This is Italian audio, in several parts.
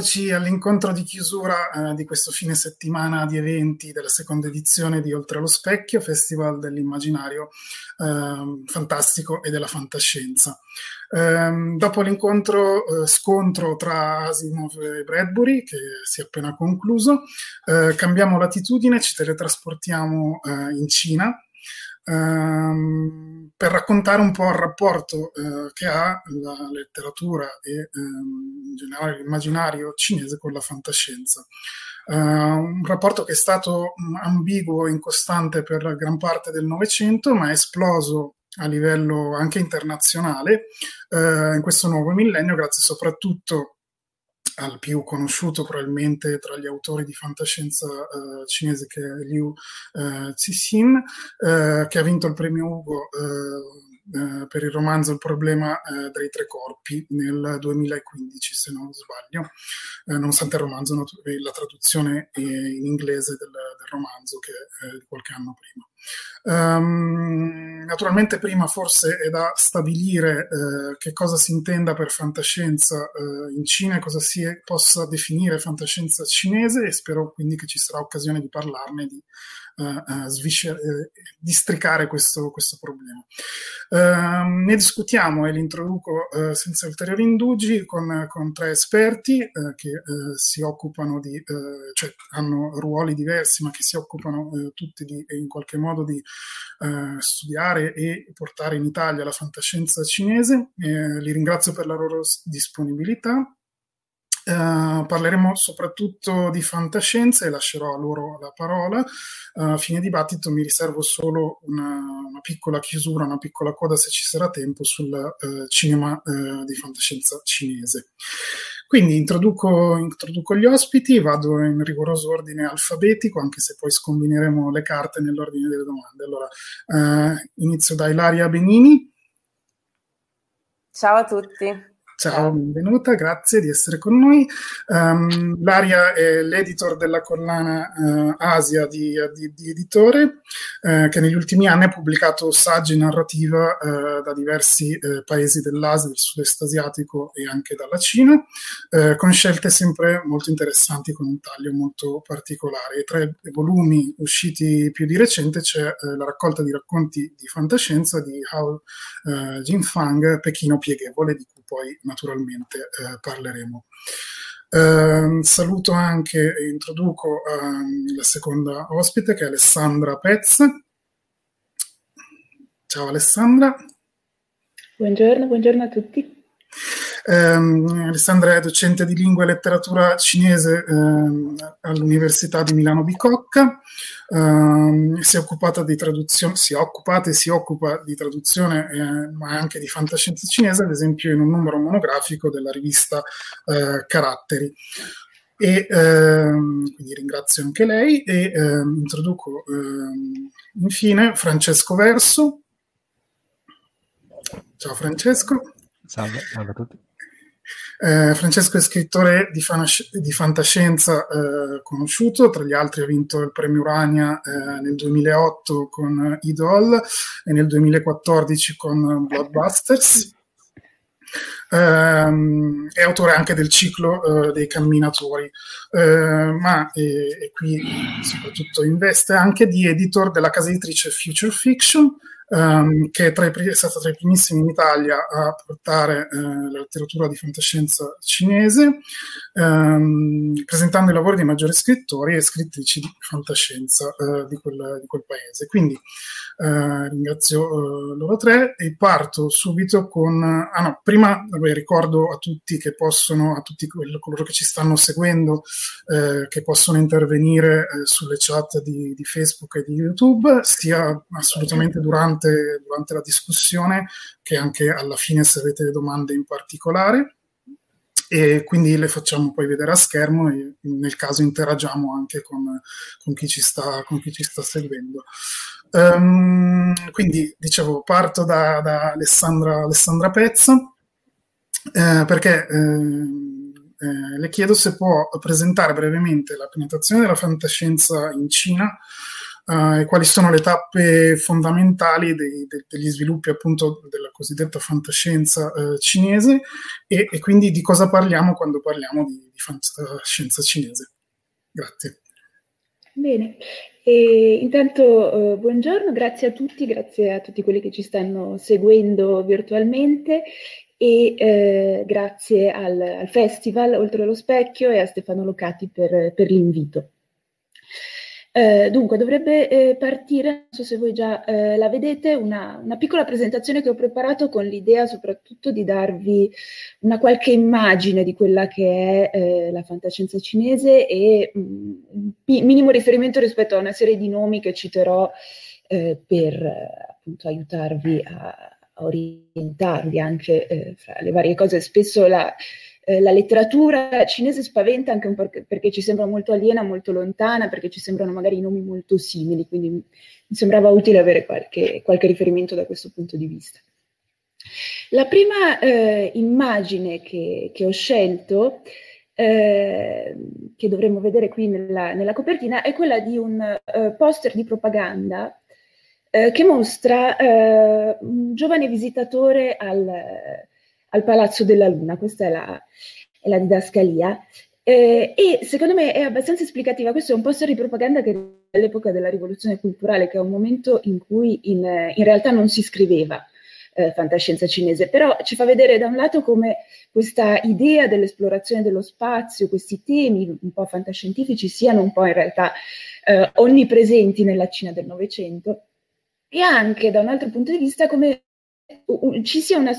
Eccoci all'incontro di chiusura eh, di questo fine settimana di eventi della seconda edizione di Oltre allo Specchio, Festival dell'immaginario eh, fantastico e della fantascienza. Eh, dopo l'incontro eh, scontro tra Asimov e Bradbury, che si è appena concluso, eh, cambiamo latitudine, ci teletrasportiamo eh, in Cina ehm, per raccontare un po' il rapporto eh, che ha la letteratura e ehm, in generale l'immaginario cinese con la fantascienza. Uh, un rapporto che è stato ambiguo e incostante per gran parte del Novecento, ma è esploso a livello anche internazionale uh, in questo nuovo millennio, grazie soprattutto al più conosciuto probabilmente tra gli autori di fantascienza uh, cinese che è Liu uh, Cixin, uh, che ha vinto il premio Ugo Uh, per il romanzo Il problema uh, dei tre corpi nel 2015, se non sbaglio, nonostante il romanzo, la traduzione in inglese del, del romanzo che è di qualche anno prima. Um, naturalmente prima forse è da stabilire uh, che cosa si intenda per fantascienza uh, in Cina cosa si è, possa definire fantascienza cinese e spero quindi che ci sarà occasione di parlarne, di uh, sviscer- districare questo, questo problema. Ehm, ne discutiamo e li introduco senza ulteriori indugi con, con tre esperti che si occupano di, cioè hanno ruoli diversi ma che si occupano tutti di in qualche modo modo di eh, studiare e portare in Italia la fantascienza cinese. Eh, li ringrazio per la loro disponibilità. Uh, parleremo soprattutto di fantascienza e lascerò a loro la parola. Uh, a fine dibattito mi riservo solo una, una, piccola chiusura, una piccola coda se ci sarà tempo sul uh, cinema di fantascienza cinese. Quindi introduco, introduco, gli ospiti, vado in rigoroso ordine alfabetico, anche se poi scombineremo le carte nell'ordine delle domande. Allora, eh, inizio da Ilaria Benini. Ciao a tutti. Ciao, benvenuta, grazie di essere con noi. Um, Laria è l'editor della collana uh, Asia di, di, di Editore, uh, che negli ultimi anni ha pubblicato saggi narrativa uh, da diversi paesi dell'Asia, del sud-est asiatico e anche dalla Cina, con scelte sempre molto interessanti, con un taglio molto particolare. Tra i volumi usciti più di recente c'è la raccolta di racconti di fantascienza di Hao Jinfang, Pechino Pieghevole, di cui poi naturalmente eh, parleremo. Eh, saluto anche e introduco eh, la seconda ospite che è Alessandra Pez. Ciao Alessandra. Buongiorno, buongiorno a tutti. Ehm, Alessandra è docente di lingua e letteratura cinese ehm, all'Università di Milano Bicocca, ehm, si è occupata di traduzione, si è occupata e si occupa di traduzione eh, ma anche di fantascienza cinese, ad esempio in un numero monografico della rivista eh, Caratteri. E ehm, quindi ringrazio anche lei e ehm, introduco ehm, infine Francesco Verso. Ciao Francesco. Salve, salve a tutti. Eh, Francesco è scrittore di, fanasci- di fantascienza eh, conosciuto, tra gli altri ha vinto il premio Urania eh, nel 2008 con Idol e nel 2014 con Bloodbusters. Um, è autore anche del ciclo uh, dei camminatori, uh, ma e, e qui soprattutto investe anche di editor della casa editrice Future Fiction, um, che è, i, è, stata tra i primissimi in Italia a portare uh, la letteratura di fantascienza cinese, um, presentando i lavori di maggiori scrittori e scrittrici di fantascienza uh, di quel, di, quel, paese. Quindi uh, ringrazio loro tre e parto subito con... Ah no, prima vabbè, ricordo a tutti che possono, a tutti quello, coloro che ci stanno seguendo, che possono intervenire sulle chat di, di Facebook e di YouTube, sia assolutamente durante durante, durante la discussione, che anche alla fine se avete domande in particolare e quindi le facciamo poi vedere a schermo e nel caso interagiamo anche con, con, chi, ci sta, con chi ci sta seguendo. Um, quindi dicevo, parto da, da Alessandra, Alessandra, Pezza eh, perché eh, eh, le chiedo se può presentare brevemente la penetrazione della fantascienza in Cina uh, e quali sono le tappe fondamentali dei, de, degli sviluppi appunto della cosiddetta fantascienza uh, cinese e, e, quindi di cosa parliamo quando parliamo di, di fantascienza cinese. Grazie. Bene, e intanto uh, buongiorno, grazie a tutti, grazie a tutti quelli che ci stanno seguendo virtualmente e eh, grazie al, al, Festival Oltre lo Specchio e a Stefano Locati per, per l'invito. Eh, dunque, dovrebbe eh, partire, non so se voi già eh, la vedete, una, una, piccola presentazione che ho preparato con l'idea soprattutto di darvi una qualche immagine di quella che è eh, la fantascienza cinese e mh, mm, un minimo riferimento rispetto a una serie di nomi che citerò eh, per appunto aiutarvi a, a orientarvi anche fra le varie cose. Spesso la eh, la letteratura cinese spaventa anche un po' perché ci sembra molto aliena, molto lontana, perché ci sembrano magari nomi molto simili, quindi mi sembrava utile avere qualche, qualche riferimento da questo punto di vista. La prima eh, immagine che, che, ho scelto, eh, che dovremmo vedere qui nella, nella, copertina, è quella di un uh, poster di propaganda eh, che mostra uh, un giovane visitatore al, al Palazzo della Luna, questa è la, è la didascalia. Eh, e secondo me è abbastanza esplicativa, questo è un poster di propaganda che all'epoca della rivoluzione culturale, che è un momento in cui in, in realtà non si scriveva eh, fantascienza cinese, però ci fa vedere da un lato come questa idea dell'esplorazione dello spazio, questi temi un po' fantascientifici siano un po' in realtà eh, onnipresenti nella Cina del Novecento, e anche da un altro punto di vista come ci sia una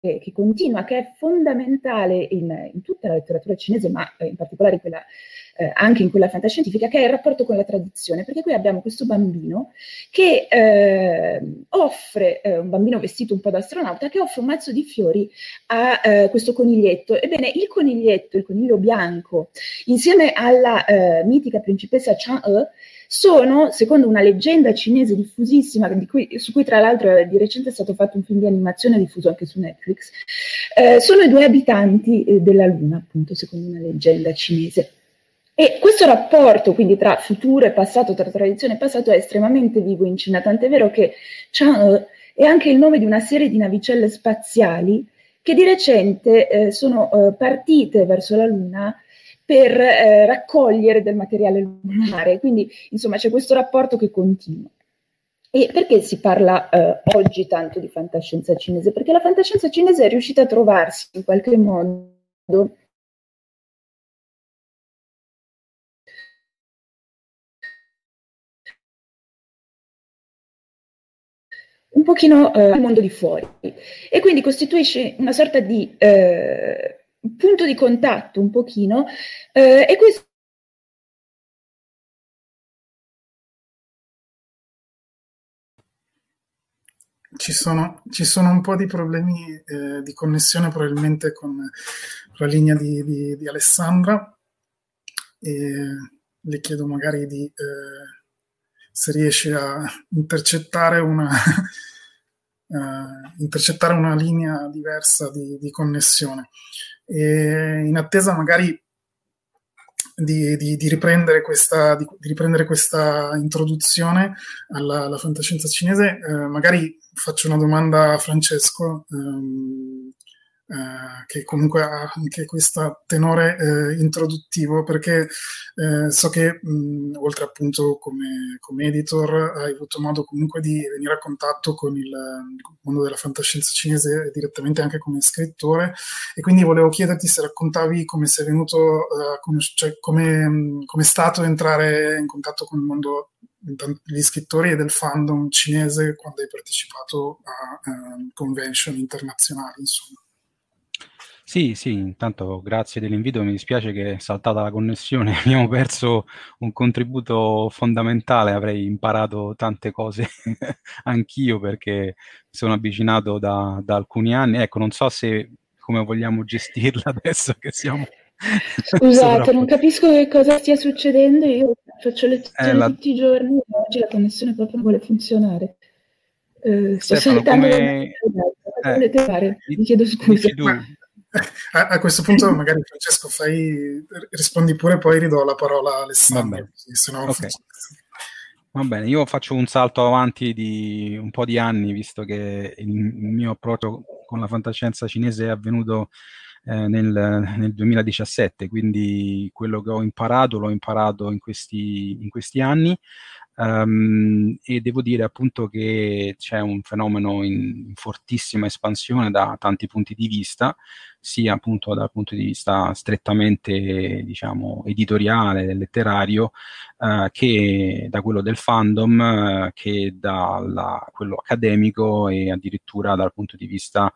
che, che, continua, che è fondamentale in, in, tutta la letteratura cinese, ma in particolare quella, eh, anche in quella fantascientifica, che è il rapporto con la tradizione, perché qui abbiamo questo bambino che eh, offre, eh, un bambino vestito un po' da astronauta, che offre un mazzo di fiori a eh, questo coniglietto. Ebbene, il coniglietto, il coniglio bianco, insieme alla eh, mitica principessa Chang'e, sono, secondo una leggenda cinese diffusissima, cui, su cui tra l'altro di recente è stato fatto un film di animazione diffuso anche su Netflix, eh, sono i due abitanti eh, della Luna, appunto, secondo una leggenda cinese. E questo rapporto quindi tra futuro e passato, tra tradizione e passato, è estremamente vivo in Cina, tant'è vero che Chang'e è anche il nome di una serie di navicelle spaziali che di recente eh, sono eh, partite verso la Luna per eh, raccogliere del materiale lunare. Quindi, insomma, c'è questo rapporto che continua. E perché si parla eh, oggi tanto di fantascienza cinese? Perché la fantascienza cinese è riuscita a trovarsi in qualche modo un pochino eh, al mondo di fuori. E quindi costituisce una sorta di eh, punto di contatto un pochino eh, e questo Ci sono, ci sono, un po' di problemi eh, di connessione probabilmente con la linea di, di, di Alessandra e le chiedo magari di eh, se riesce a intercettare una, uh, intercettare una linea diversa di, di, connessione. E in attesa magari di, di, di, riprendere, questa, di, riprendere questa, introduzione alla, alla fantascienza cinese, eh, magari faccio una domanda a Francesco. Ehm, eh, che comunque ha anche questo tenore eh, introduttivo, perché eh, so che mh, oltre appunto come, come, editor hai avuto modo comunque di venire a contatto con il, il mondo della fantascienza cinese direttamente anche come scrittore e quindi volevo chiederti se raccontavi come sei venuto, uh, come, cioè come, come è stato entrare in contatto con il mondo degli scrittori e del fandom cinese quando hai partecipato a uh, convention internazionali, insomma. Sì, sì, intanto grazie dell'invito, mi dispiace che è saltata la connessione, abbiamo perso un contributo fondamentale, avrei imparato tante cose anch'io perché sono avvicinato da, da alcuni anni, ecco, non so se come vogliamo gestirla adesso che siamo... Scusate, non capisco che cosa stia succedendo, io faccio lezioni eh, la... tutti i giorni e oggi la connessione proprio non vuole funzionare. Eh, sto Stefano, saltando come... eh, fare? Mi chiedo scusa. A, a, questo punto magari Francesco fai, rispondi pure poi ridò la parola a Alessandro Va bene. Okay. Va bene, io faccio un salto avanti di un po' di anni visto che il, il mio approccio con la fantascienza cinese è avvenuto eh, nel, nel, 2017 quindi quello che ho imparato l'ho imparato in questi, in questi anni Um, e devo dire appunto che c'è un fenomeno in, fortissima espansione da tanti punti di vista, sia appunto dal punto di vista strettamente diciamo editoriale, letterario, uh, che da quello del fandom, uh, che da quello accademico e addirittura dal punto di vista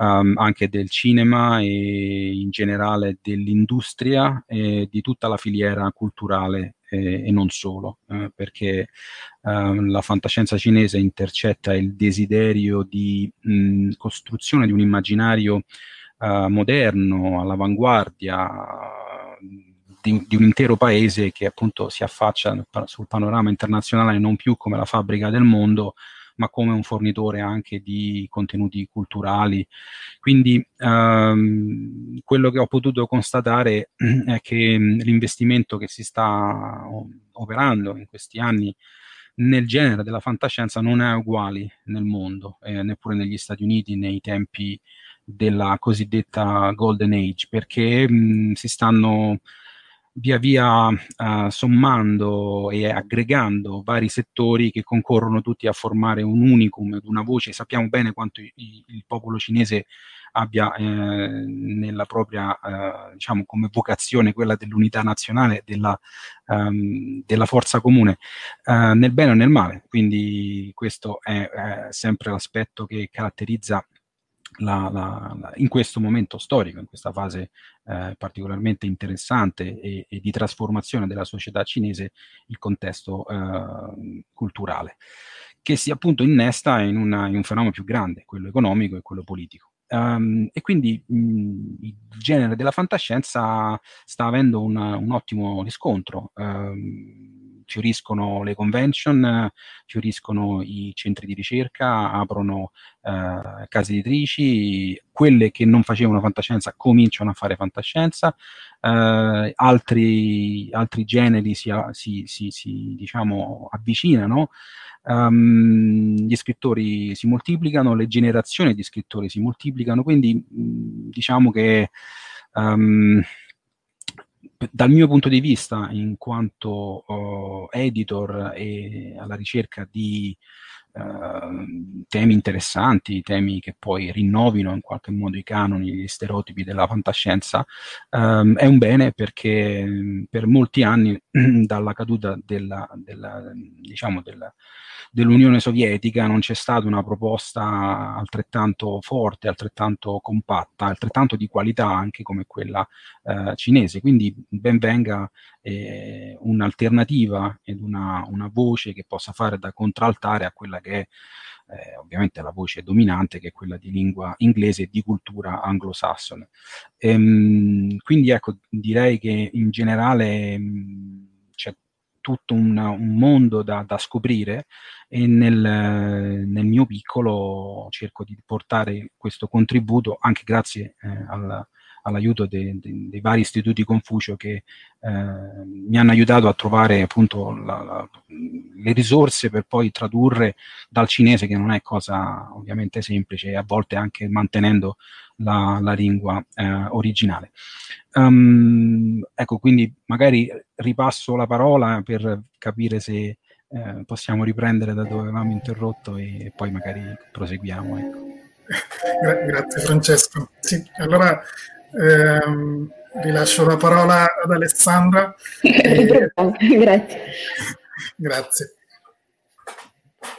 um, anche del cinema e in generale dell'industria e di tutta la filiera culturale eh, e non solo, eh, perché eh, la fantascienza cinese intercetta il desiderio di mh, costruzione di un immaginario eh, moderno, all'avanguardia, di, di, un intero paese che appunto si affaccia sul panorama internazionale non più come la fabbrica del mondo, ma come un fornitore anche di contenuti culturali. Quindi ehm, quello che ho potuto constatare è che l'investimento che si sta operando in questi anni nel genere della fantascienza non è uguale nel mondo, eh, neppure negli Stati Uniti nei tempi della cosiddetta Golden Age, perché mh, si stanno via via uh, sommando e aggregando vari settori che concorrono tutti a formare un unicum una voce. Sappiamo bene quanto i, il popolo cinese abbia eh, nella propria, eh, diciamo, come vocazione quella dell'unità nazionale, della, um, della forza comune, uh, nel bene o nel male. Quindi questo è, è sempre l'aspetto che caratterizza la, la, la, in questo momento storico, in questa fase eh, particolarmente interessante e, e, di trasformazione della società cinese, il contesto eh, culturale, che si appunto innesta in, una, in, un fenomeno più grande, quello economico e quello politico. Um, e quindi mh, il genere della fantascienza sta avendo una, un ottimo riscontro. Um, fioriscono le convention, fioriscono i centri di ricerca, aprono eh, case editrici, quelle che non facevano fantascienza cominciano a fare fantascienza, eh, altri, altri, generi si, si, si, si diciamo, avvicinano. Um, gli scrittori si moltiplicano, le generazioni di scrittori si moltiplicano, quindi mh, diciamo che um, dal mio punto di vista, in quanto uh, editor e alla ricerca di eh, temi interessanti, temi che poi rinnovino in qualche modo i canoni, gli stereotipi della fantascienza, ehm, è un bene perché per molti anni, dalla caduta della, della, diciamo della, dell'Unione Sovietica non c'è stata una proposta altrettanto forte, altrettanto compatta, altrettanto di qualità anche come quella eh, cinese. Quindi ben venga eh, un'alternativa ed una, una, voce che possa fare da contraltare a quella che è eh, ovviamente la voce dominante, che è quella di lingua inglese e di cultura anglosassone. Ehm, quindi ecco, direi che in generale mh, c'è tutto un, un mondo da, da, scoprire e nel, nel, mio piccolo cerco di portare questo contributo anche grazie eh, al, all'aiuto de, de, dei vari istituti Confucio che eh, mi hanno aiutato a trovare appunto la, la, le risorse per poi tradurre dal cinese, che non è cosa ovviamente semplice, a volte anche mantenendo la, la lingua eh, originale. Um, ecco, quindi magari ripasso la parola per capire se eh, possiamo riprendere da dove avevamo interrotto e poi magari proseguiamo. Ecco. Gra- grazie Francesco. Sì, allora ehm, rilascio la parola ad Alessandra. E... Grazie. Grazie.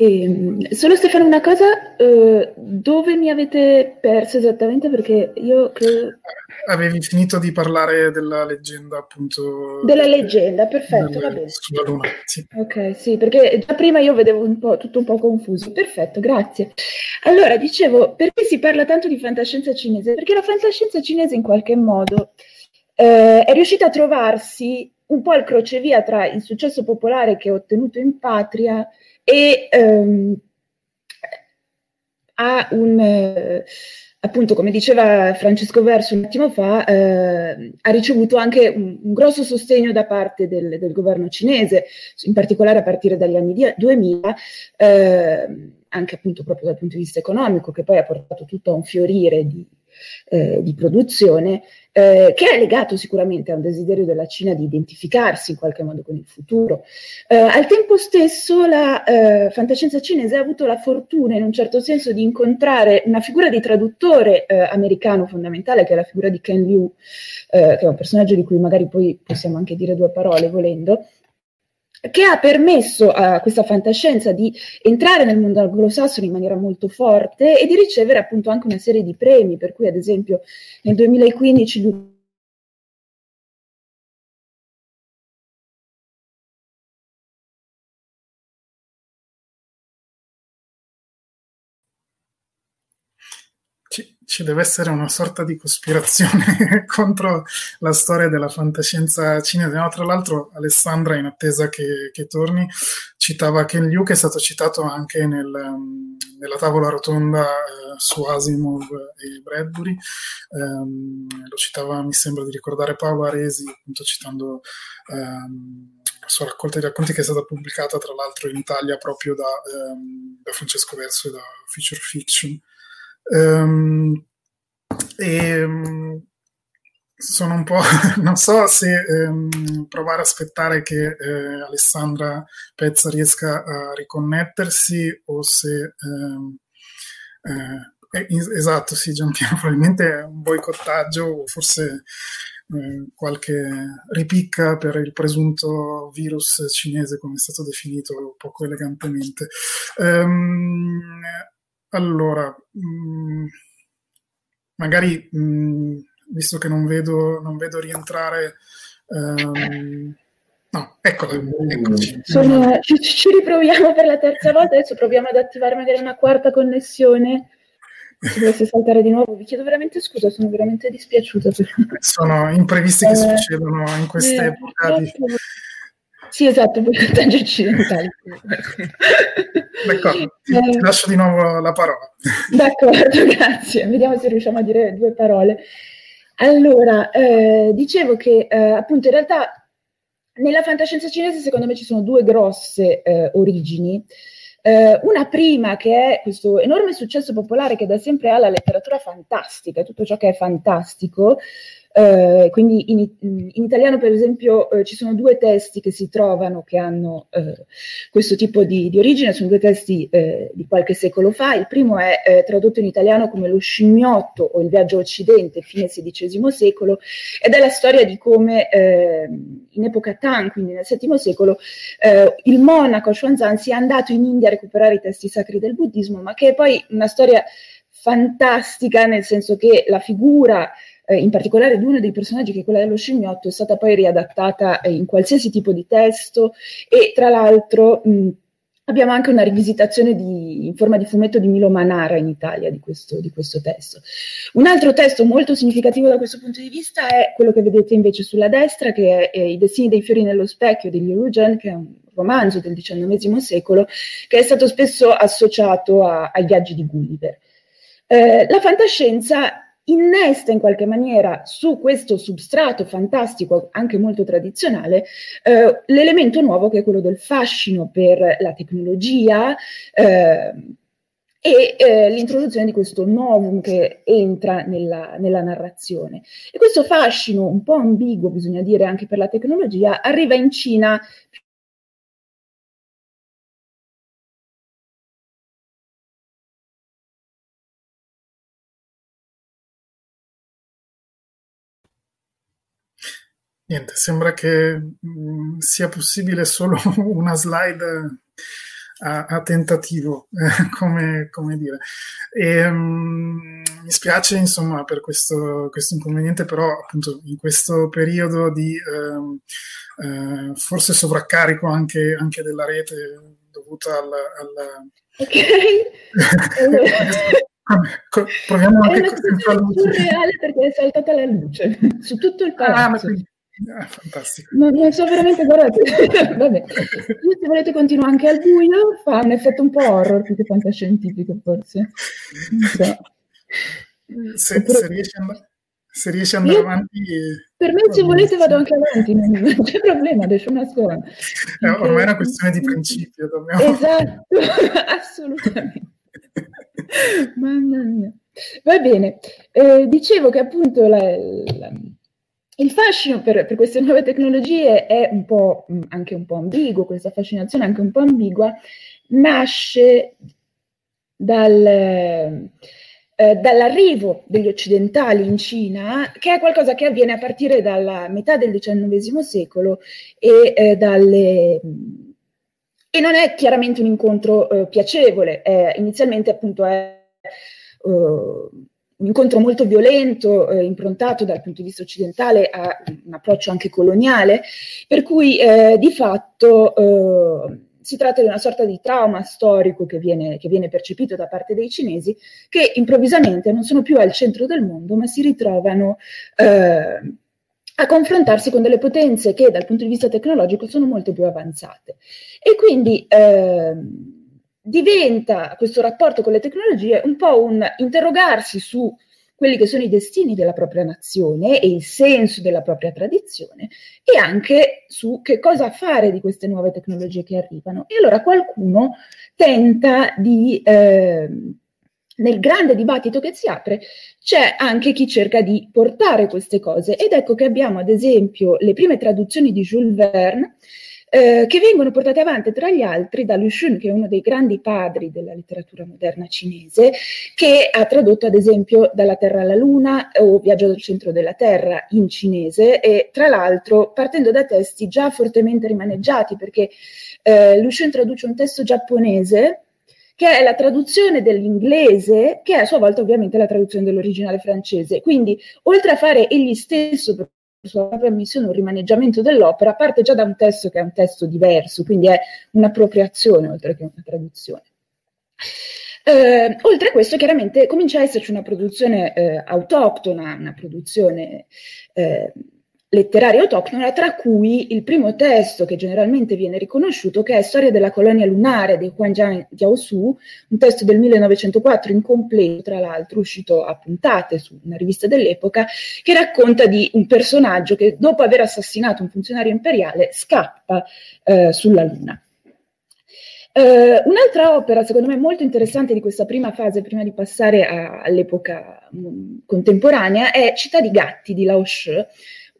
E, solo Stefano, una cosa, eh, dove mi avete perso esattamente? Perché io credo... Avevi finito di parlare della leggenda, appunto. Della leggenda, perfetto, va bene. Sulla Luna, sì. Ok, sì, perché già prima io vedevo un po', tutto un po' confuso. Perfetto, grazie. Allora, dicevo, perché si parla tanto di fantascienza cinese? Perché la fantascienza cinese in qualche modo eh, è riuscita a trovarsi un po' al crocevia tra il successo popolare che ha ottenuto in patria e ehm, ha un... Eh, appunto, come diceva Francesco Verso un attimo fa, eh, ha ricevuto anche un, un, grosso sostegno da parte del, del, governo cinese, in particolare a partire dagli anni 2000, eh, anche appunto proprio dal punto di vista economico, che poi ha portato tutto a un fiorire di, eh, di produzione, eh, che è legato sicuramente a un desiderio della Cina di identificarsi in qualche modo con il futuro. Eh, al tempo stesso la eh, fantascienza cinese ha avuto la fortuna in un certo senso di incontrare una figura di traduttore eh, americano fondamentale, che è la figura di Ken Liu, eh, che è un personaggio di cui magari poi possiamo anche dire due parole volendo, che ha permesso a questa fantascienza di entrare nel mondo anglosassone in maniera molto forte e di ricevere appunto anche una serie di premi, per cui ad esempio nel 2015 ci deve essere una sorta di cospirazione contro la storia della fantascienza cinese. No, tra l'altro, Alessandra, in attesa che, che, torni, citava Ken Liu, che è stato citato anche nel, um, nella tavola rotonda uh, su Asimov e Bradbury. Um, lo citava, mi sembra di ricordare, Paolo Aresi, appunto citando. Um, la sua raccolta di racconti che è stata pubblicata tra l'altro in Italia proprio da, da Francesco Verso e da Future Fiction. Um, e um, sono un po', non so se um, provare a aspettare che eh, Alessandra Pezza riesca a riconnettersi o se... Eh, esatto, sì, Giampiero, probabilmente è un boicottaggio o forse eh, qualche ripicca per il presunto virus cinese, come è stato definito poco elegantemente. Um, allora, mh, mm, magari mh, visto che non vedo, non vedo rientrare... Um, no, eccola, eccoci. Sono, ci, ci, riproviamo per la terza volta, adesso proviamo ad attivare magari una quarta connessione. Se dovesse saltare di nuovo, vi chiedo veramente scusa, sono veramente dispiaciuta. Sono imprevisti che eh, succedono in queste eh, epoca di... Sì, esatto, per vantaggi occidentali. D'accordo, ti, ti, eh. lascio di nuovo la parola. D'accordo, grazie. Vediamo se riusciamo a dire due parole. Allora, eh, dicevo che eh, appunto in realtà nella fantascienza cinese secondo me ci sono due grosse eh, origini. Eh, una prima che è questo enorme successo popolare che da sempre ha la letteratura fantastica, tutto ciò che è fantastico, Eh, quindi in, in, italiano, per esempio, eh, ci sono due testi che si trovano che hanno eh, questo tipo di, di, origine, sono due testi eh, di qualche secolo fa. Il primo è eh, tradotto in italiano come Lo scimmiotto o Il viaggio occidente, fine XVI secolo, ed è la storia di come ehm, in epoca Tang, quindi nel VII secolo, eh, il monaco Xuanzang sia andato in India a recuperare i testi sacri del buddismo, ma che è poi una storia fantastica, nel senso che la figura eh, in particolare di uno dei personaggi che è quella dello scimmiotto è stata poi riadattata eh, in qualsiasi tipo di testo e tra l'altro mh, abbiamo anche una rivisitazione di, in forma di fumetto di Milo Manara in Italia di questo, di questo, testo. Un altro testo molto significativo da questo punto di vista è quello che vedete invece sulla destra, che è, è I destini dei fiori nello specchio di Liu Rugen, che è un romanzo del XIX secolo, che è stato spesso associato a, ai viaggi di Gulliver. Eh, la fantascienza innesta in qualche maniera su questo substrato fantastico, anche molto tradizionale, eh, l'elemento nuovo che è quello del fascino per la tecnologia eh, e eh, l'introduzione di questo novum che entra nella, nella, narrazione. E questo fascino un po' ambiguo, bisogna dire, anche per la tecnologia, arriva in Cina Niente, sembra che mh, mm, sia possibile solo una slide a, a tentativo, eh, come, come, dire. E, mh, mi spiace insomma per questo, questo, inconveniente, però appunto in questo periodo di eh, eh, forse sovraccarico anche, anche, della rete dovuta al... al ok. Proviamo anche a surreale perché è saltata la luce su tutto il palazzo. Ah, quindi, Ah, fantastico. Non, non, so veramente, guardate, vabbè, Io, se volete continuo anche al buio, fa un effetto un po' horror più che fantascientifico forse. So. Se, Oppure... se, riesci a, se riesci ad andare Io, avanti... Per me se volete vado anche avanti, non, non c'è problema, adesso una scuola. Eh, ormai è una questione di principio. Dobbiamo... Esatto, assolutamente. Mamma mia. Va bene, eh, dicevo che appunto la, la il fascino per, per, queste nuove tecnologie è un po' anche un po' ambiguo, questa fascinazione anche un po' ambigua, nasce dal, eh, dall'arrivo degli occidentali in Cina, che è qualcosa che avviene a partire dalla metà del XIX secolo e, eh, dalle, e non è chiaramente un incontro eh, piacevole, inizialmente appunto è uh, un incontro molto violento, eh, improntato dal punto di vista occidentale a un approccio anche coloniale, per cui eh, di fatto eh, si tratta di una sorta di trauma storico che viene, che viene, percepito da parte dei cinesi, che improvvisamente non sono più al centro del mondo, ma si ritrovano eh, a confrontarsi con delle potenze che dal punto di vista tecnologico sono molto più avanzate. E quindi ehm, diventa questo rapporto con le tecnologie un po' un interrogarsi su quelli che sono i destini della propria nazione e il senso della propria tradizione e anche su che cosa fare di queste nuove tecnologie che arrivano. E allora qualcuno tenta di, eh, nel grande dibattito che si apre, c'è anche chi cerca di portare queste cose ed ecco che abbiamo ad esempio le prime traduzioni di Jules Verne eh, che vengono portate avanti tra gli altri da Lu Xun, che è uno dei grandi padri della letteratura moderna cinese, che ha tradotto ad esempio Dalla Terra alla Luna o Viaggio al centro della Terra in cinese e tra l'altro partendo da testi già fortemente rimaneggiati, perché eh, Lu Xun traduce un testo giapponese che è la traduzione dell'inglese, che è a sua volta ovviamente la traduzione dell'originale francese. Quindi, oltre a fare egli stesso sua propria missione un rimaneggiamento dell'opera, parte già da un testo che è un testo diverso, quindi è un'appropriazione oltre che una traduzione. Eh, oltre a questo, chiaramente comincia a esserci una produzione eh, autoctona, una produzione eh, letteraria autoctona, tra cui il primo testo che generalmente viene riconosciuto, che è Storia della colonia lunare di Huang Jiaosu, un testo del 1904 incompleto, tra l'altro, uscito a puntate su una rivista dell'epoca, che racconta di un personaggio che dopo aver assassinato un funzionario imperiale scappa eh, sulla Luna. Uh, un'altra opera, secondo me, molto interessante di questa prima fase, prima di passare a, all'epoca mh, contemporanea è Città di gatti di Lao She,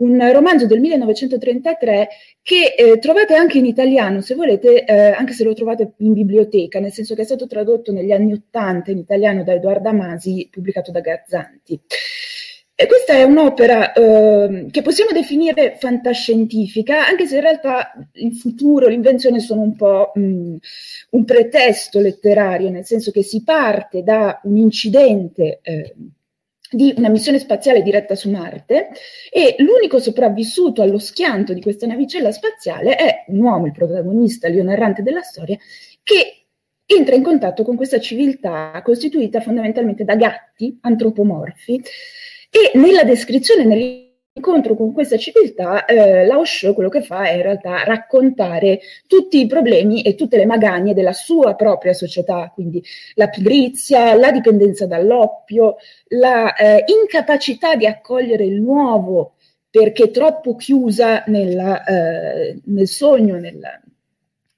un romanzo del 1933 che eh, trovate anche in italiano, se volete, eh, anche se lo trovate in biblioteca, nel senso che è stato tradotto negli anni Ottanta in italiano da Edoardo Amasi, pubblicato da Gazzanti. E questa è un'opera eh, che possiamo definire fantascientifica, anche se in realtà il futuro, l'invenzione sono un po' mh, un pretesto letterario, nel senso che si parte da un incidente eh, di una missione spaziale diretta su Marte e l'unico sopravvissuto allo schianto di questa navicella spaziale è un uomo, il protagonista, il narrante della storia, che entra in contatto con questa civiltà costituita fondamentalmente da gatti antropomorfi. E nella descrizione, nell'incontro con questa civiltà, eh, Lao She quello che fa è in realtà raccontare tutti i problemi e tutte le magagne della sua propria società, quindi la pigrizia, la dipendenza dall'oppio, la eh, incapacità di accogliere il nuovo perché troppo chiusa nella, eh, nel sogno, nella,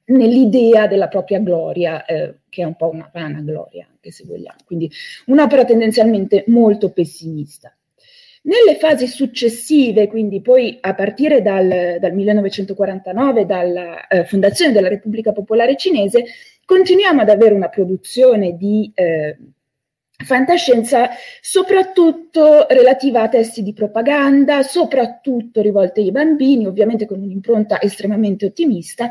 nell'idea della propria gloria, eh, che è un po' una vana gloria, anche se vogliamo. Quindi un'opera tendenzialmente molto pessimista. Nelle fasi successive, quindi poi a partire dal, dal 1949, dalla eh, fondazione della Repubblica Popolare Cinese, continuiamo ad avere una produzione di eh, fantascienza soprattutto relativa a testi di propaganda, soprattutto rivolte ai bambini, ovviamente con un'impronta estremamente ottimista.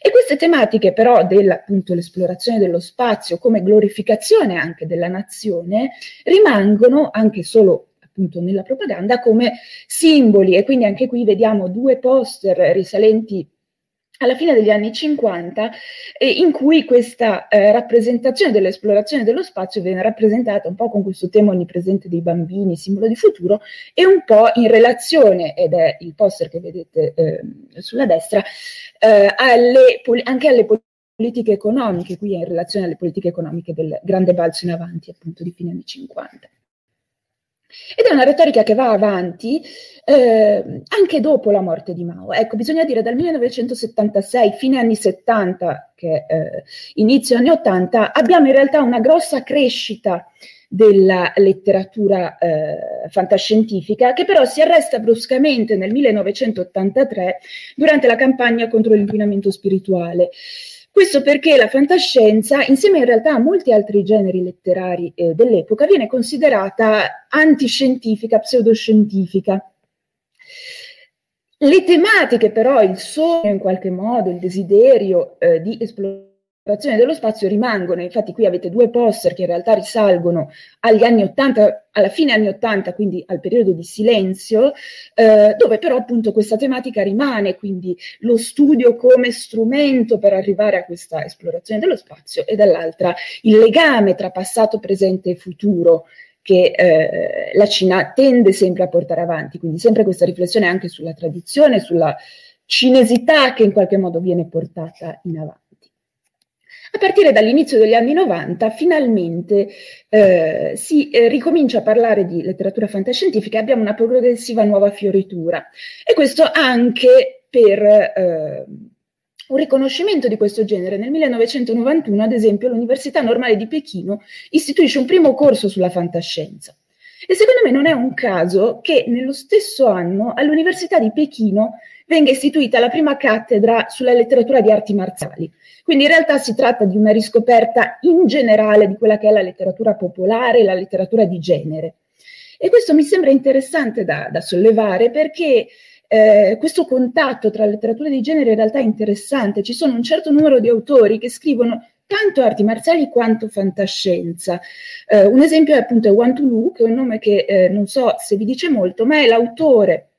E queste tematiche però dell'esplorazione dello spazio come glorificazione anche della nazione rimangono anche solo appunto nella propaganda come simboli e quindi anche qui vediamo due poster risalenti alla fine degli anni 50, eh, in cui questa eh, rappresentazione dell'esplorazione dello spazio viene rappresentata un po' con questo tema onnipresente dei bambini, simbolo di futuro, e un po' in relazione, ed è il poster che vedete eh, sulla destra, eh, alle, anche alle politiche economiche, qui è in relazione alle politiche economiche del grande balzo in avanti appunto di fine anni 50. Ed è una retorica che va avanti eh, anche dopo la morte di Mao. Ecco, bisogna dire dal 1976, fine anni 70, che eh, inizio anni 80, abbiamo in realtà una grossa crescita della letteratura eh, fantascientifica, che però si arresta bruscamente nel 1983 durante la campagna contro l'inquinamento spirituale. Questo perché la fantascienza, insieme in realtà a molti altri generi letterari eh, dell'epoca, viene considerata antiscientifica, pseudoscientifica. Le tematiche però, il sogno in qualche modo, il desiderio eh, di esplorare dello spazio rimangono, infatti qui avete due poster che in realtà risalgono agli anni 80, alla fine anni 80, quindi al periodo di silenzio, eh, dove però appunto questa tematica rimane, quindi lo studio come strumento per arrivare a questa esplorazione dello spazio e dall'altra il legame tra passato, presente e futuro che eh, la Cina tende sempre a portare avanti, quindi sempre questa riflessione anche sulla tradizione, sulla cinesità che in qualche modo viene portata in avanti. A partire dall'inizio degli anni 90 finalmente eh, si eh, ricomincia a parlare di letteratura fantascientifica e abbiamo una progressiva nuova fioritura. E questo anche per eh, un riconoscimento di questo genere. Nel 1991, ad esempio, l'Università Normale di Pechino istituisce un primo corso sulla fantascienza. E secondo me non è un caso che nello stesso anno all'Università di Pechino venga istituita la prima cattedra sulla letteratura di arti marziali. Quindi in realtà si tratta di una riscoperta in generale di quella che è la letteratura popolare, la letteratura di genere. E questo mi sembra interessante da, da sollevare perché eh, questo contatto tra letteratura di genere in realtà è interessante. Ci sono un certo numero di autori che scrivono tanto arti marziali quanto fantascienza. Eh, un esempio è appunto Wan Tulu, che è un nome che eh, non so se vi dice molto, ma è l'autore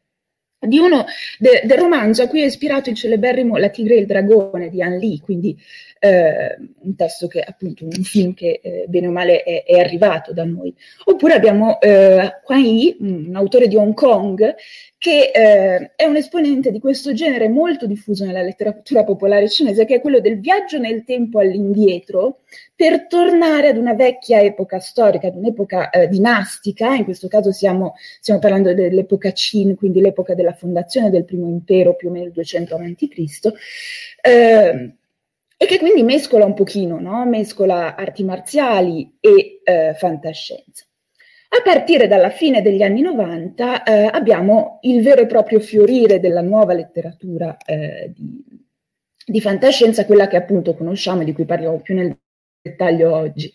di uno de, del romanzo a cui è ispirato il celeberrimo La tigre e il dragone di Anne Lee, quindi eh, un testo che appunto un film che eh, bene o male è, è, arrivato da noi. Oppure abbiamo eh, Quan Yi, un autore di Hong Kong, che eh, è un esponente di questo genere molto diffuso nella letteratura popolare cinese, che è quello del viaggio nel tempo all'indietro per tornare ad una vecchia epoca storica, ad un'epoca eh, dinastica, in questo caso siamo, stiamo parlando dell'epoca Qin, quindi l'epoca della fondazione del primo impero, più o meno il 200 a.C., eh, e che quindi mescola un pochino, no? mescola arti marziali e eh, fantascienza. A partire dalla fine degli anni 90 eh, abbiamo il vero e proprio fiorire della nuova letteratura eh, di, di fantascienza, quella che appunto conosciamo e di cui parliamo più nel dettaglio oggi.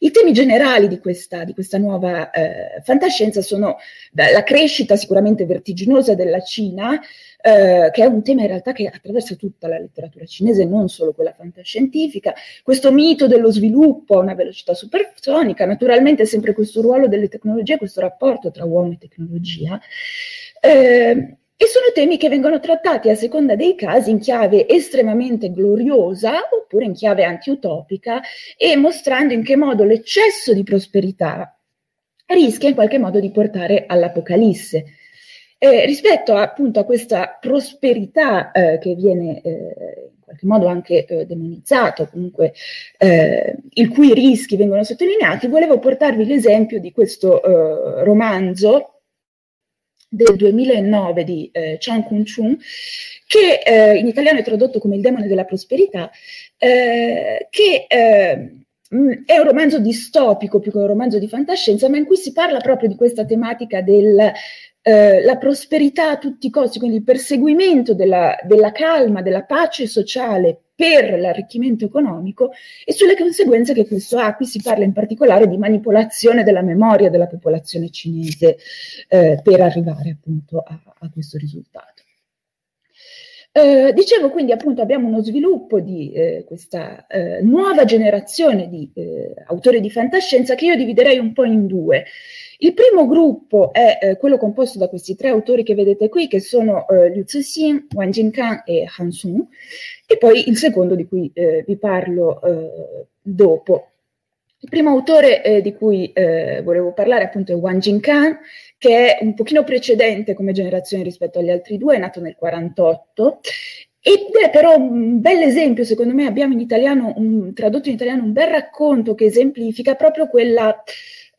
I temi generali di questa, di questa nuova eh, fantascienza sono la crescita sicuramente vertiginosa della Cina, eh, che è un tema in realtà che attraversa tutta la letteratura cinese, non solo quella fantascientifica, questo mito dello sviluppo a una velocità supersonica, naturalmente sempre questo ruolo delle tecnologie, questo rapporto tra uomo e tecnologia. Eh, e sono temi che vengono trattati a seconda dei casi in chiave estremamente gloriosa oppure in chiave antiutopica e mostrando in che modo l'eccesso di prosperità rischia in qualche modo di portare all'apocalisse. Eh, rispetto appunto a questa prosperità eh, che viene eh, in qualche modo anche eh, demonizzata, comunque eh, i cui rischi vengono sottolineati, volevo portarvi l'esempio di questo eh, romanzo del 2009 di eh, Chang Kun-chung, che eh, in italiano è tradotto come Il demone della prosperità, che eh, è un romanzo distopico più che un romanzo di fantascienza, ma in cui si parla proprio di questa tematica della eh, prosperità a tutti i costi, quindi il perseguimento della, della calma, della pace sociale per l'arricchimento economico e sulle conseguenze che questo ha. Qui si parla in particolare di manipolazione della memoria della popolazione cinese eh, per arrivare appunto a, a questo risultato. Eh, dicevo quindi appunto abbiamo uno sviluppo di eh, questa eh, nuova generazione di eh, autori di fantascienza che io dividerei un po' in due. Il primo gruppo è eh, quello composto da questi tre autori che vedete qui, che sono Liu Cixin, Wang Jingkan e Han Sun, e poi il secondo di cui vi parlo dopo. Il primo autore eh, di cui eh, volevo parlare appunto è Wang Jingkan, che è un pochino precedente come generazione rispetto agli altri due, è nato nel 48 ed è però un bel esempio, secondo me abbiamo in italiano, un, tradotto in italiano, un bel racconto che esemplifica proprio quella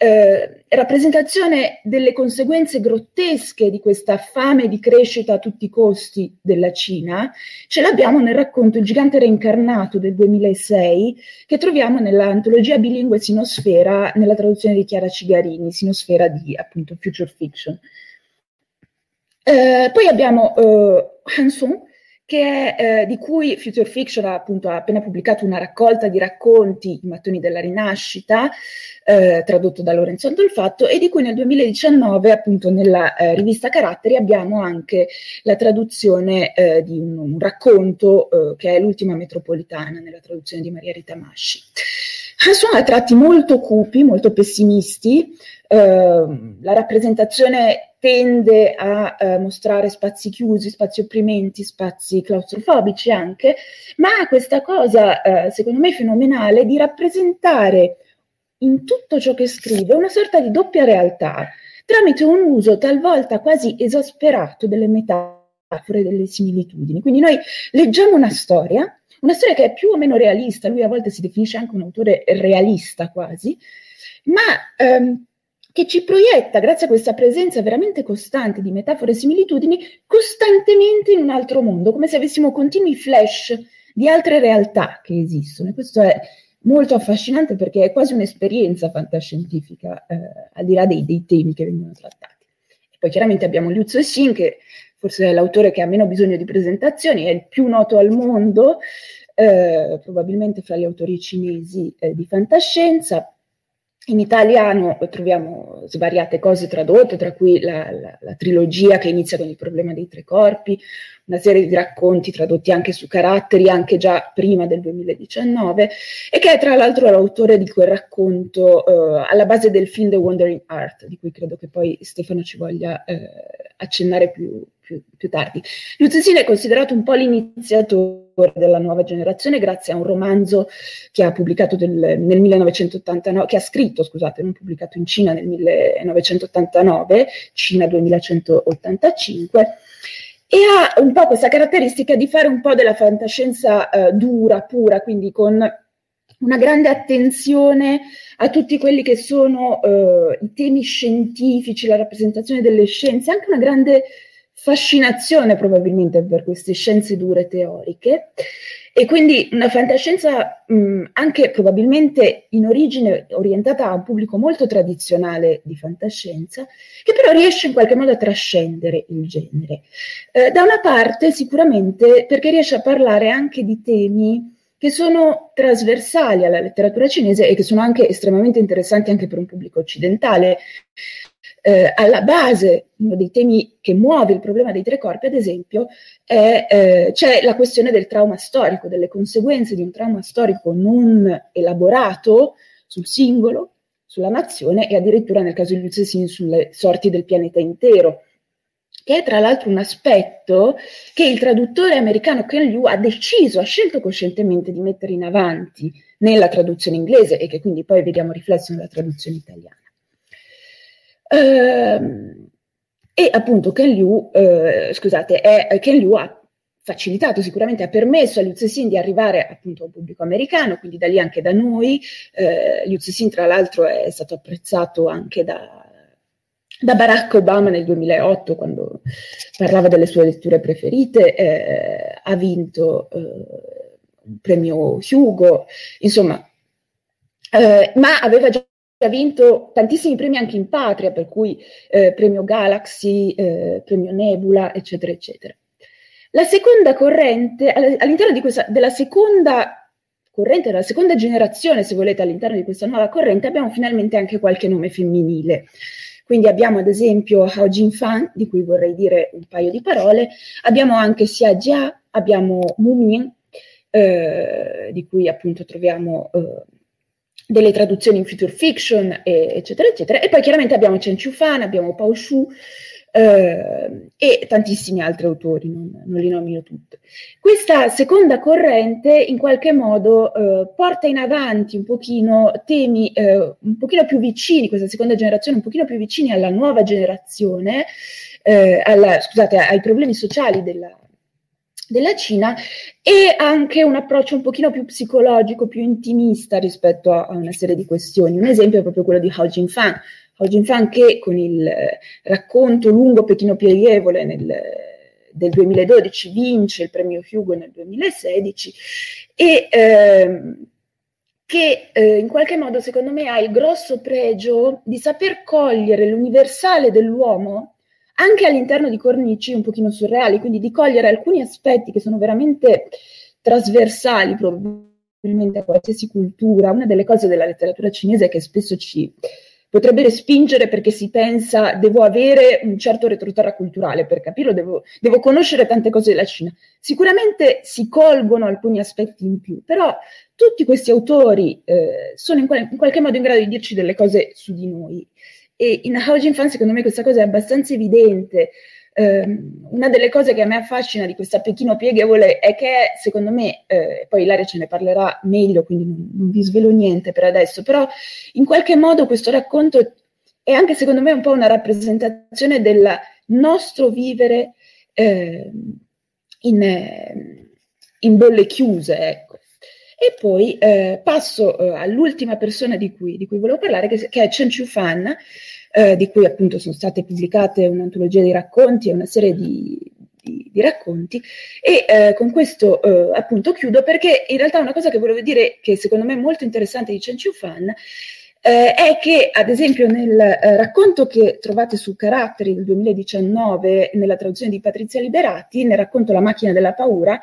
eh, rappresentazione delle conseguenze grottesche di questa fame di crescita a tutti i costi della Cina, ce l'abbiamo nel racconto Il gigante reincarnato del 2006, che troviamo nell'antologia bilingue Sinosfera, nella traduzione di Chiara Cigarini, Sinosfera di appunto Future Fiction. Eh, poi abbiamo eh, Hanson, che eh, di cui Future Fiction ha, appunto, ha appena pubblicato una raccolta di racconti, I mattoni della rinascita, eh, tradotto da Lorenzo Andolfatto, e di cui nel 2019, appunto, nella eh, rivista Caratteri abbiamo anche la traduzione eh, di un, un racconto eh, che è L'ultima metropolitana, nella traduzione di Maria Rita Masci. Sono a tratti molto cupi, molto pessimisti, Ehm, la rappresentazione tende a uh, mostrare spazi chiusi, spazi opprimenti, spazi claustrofobici anche, ma ha questa cosa, uh, secondo me, fenomenale di rappresentare in tutto ciò che scrive una sorta di doppia realtà, tramite un uso talvolta quasi esasperato delle metafore, delle similitudini. Quindi noi leggiamo una storia, una storia che è più o meno realista, lui a volte si definisce anche un autore realista quasi, ma um, che ci proietta, grazie a questa presenza veramente costante di metafore e similitudini, costantemente in un altro mondo, come se avessimo continui flash di altre realtà che esistono. E questo è molto affascinante perché è quasi un'esperienza fantascientifica, eh, al di là dei, dei, temi che vengono trattati. E poi chiaramente abbiamo Liu Cixin, che forse è l'autore che ha meno bisogno di presentazioni, è il più noto al mondo, eh, probabilmente fra gli autori cinesi eh, di fantascienza, in italiano troviamo svariate cose tradotte, tra cui la, la, la, trilogia che inizia con il problema dei tre corpi, una serie di racconti tradotti anche su caratteri, anche già prima del 2019, e che è tra l'altro l'autore di quel racconto uh, alla base del film The Wandering Art, di cui credo che poi Stefano ci voglia uh, accennare più, più, più tardi. Liuzesini è considerato un po' l'iniziatore della nuova generazione grazie a un romanzo che ha pubblicato del, nel 1989, che ha scritto, scusate, non pubblicato in Cina nel 1989, Cina 2185, e ha un po' questa caratteristica di fare un po' della fantascienza eh, dura, pura, quindi con una grande attenzione a tutti quelli che sono eh, i temi scientifici, la rappresentazione delle scienze, anche una grande fascinazione probabilmente per queste scienze dure teoriche E quindi una fantascienza mh, anche probabilmente in origine orientata a un pubblico molto tradizionale di fantascienza, che però riesce in qualche modo a trascendere il genere. Eh, da una parte sicuramente perché riesce a parlare anche di temi che sono trasversali alla letteratura cinese e che sono anche estremamente interessanti anche per un pubblico occidentale. Eh, alla base, uno dei temi che muove il problema dei tre corpi, ad esempio, è, eh, c'è la questione del trauma storico, delle conseguenze di un trauma storico non elaborato sul singolo, sulla nazione e addirittura nel caso di Cixin sulle sorti del pianeta intero che è tra l'altro un aspetto che il traduttore americano Ken Liu ha deciso, ha scelto coscientemente di mettere in avanti nella traduzione inglese e che quindi poi vediamo riflesso nella traduzione italiana. Ehm, e appunto Ken Liu, eh, scusate, è, Ken Liu ha facilitato, sicuramente ha permesso a Liu Cixin di arrivare appunto al pubblico americano, quindi da lì anche da noi. Eh, Liu Cixin tra l'altro è stato apprezzato anche da, da Barack Obama nel 2008, quando parlava delle sue letture preferite, eh, ha vinto eh, un premio Hugo, insomma, eh, ma aveva già vinto tantissimi premi anche in patria, per cui eh, premio Galaxy, eh, premio Nebula, eccetera, eccetera. La seconda corrente, all'interno questa, della seconda corrente, della seconda generazione, se volete, all'interno di questa nuova corrente, abbiamo finalmente anche qualche nome femminile. Quindi abbiamo ad esempio Hao Jinfan, di cui vorrei dire un paio di parole, abbiamo anche Xia Jia, abbiamo Mu Ming, eh, di cui appunto troviamo eh, delle traduzioni in future fiction, e, eccetera, eccetera. E poi chiaramente abbiamo Chen Fan, abbiamo Pao Shu, eh, e tantissimi altri autori, non, non, li nomino tutti. Questa seconda corrente in qualche modo eh, porta in avanti un pochino temi eh, un pochino più vicini, questa seconda generazione un pochino più vicini alla nuova generazione, eh, alla, scusate, ai problemi sociali della, della Cina e anche un approccio un pochino più psicologico, più intimista rispetto a, a una serie di questioni. Un esempio è proprio quello di Hao Jinfang, Hao Jinfang che con il eh, racconto lungo Pechino Pieghevole nel, del 2012 vince il premio Hugo nel 2016 e ehm, che eh, in qualche modo secondo me ha il grosso pregio di saper cogliere l'universale dell'uomo anche all'interno di cornici un pochino surreali, quindi di cogliere alcuni aspetti che sono veramente trasversali probabilmente a qualsiasi cultura. Una delle cose della letteratura cinese che spesso ci, potrebbe respingere perché si pensa devo avere un certo retroterra culturale per capirlo, devo, devo, conoscere tante cose della Cina. Sicuramente si colgono alcuni aspetti in più, però tutti questi autori eh, sono in, qual- in, qualche modo in grado di dirci delle cose su di noi. E in Hao Fan secondo me questa cosa è abbastanza evidente. Eh, una delle cose che a me affascina di questa Pechino pieghevole è che, secondo me, eh, poi Ilaria ce ne parlerà meglio, quindi non, non, vi svelo niente per adesso, però in qualche modo questo racconto è anche, secondo me, un po' una rappresentazione del nostro vivere eh, in, in, bolle chiuse, ecco. E poi eh, passo eh, all'ultima persona di cui, di cui volevo parlare, che, che è Chen Chu Fan, eh, di cui appunto sono state pubblicate un'antologia di racconti e una serie di, di, di racconti. E eh, con questo eh, appunto chiudo perché in realtà una cosa che volevo dire che secondo me è molto interessante di Chen Chiu Fan eh, è che, ad esempio, nel eh, racconto che trovate su Caratteri del 2019, nella traduzione di Patrizia Liberati, nel racconto La macchina della paura,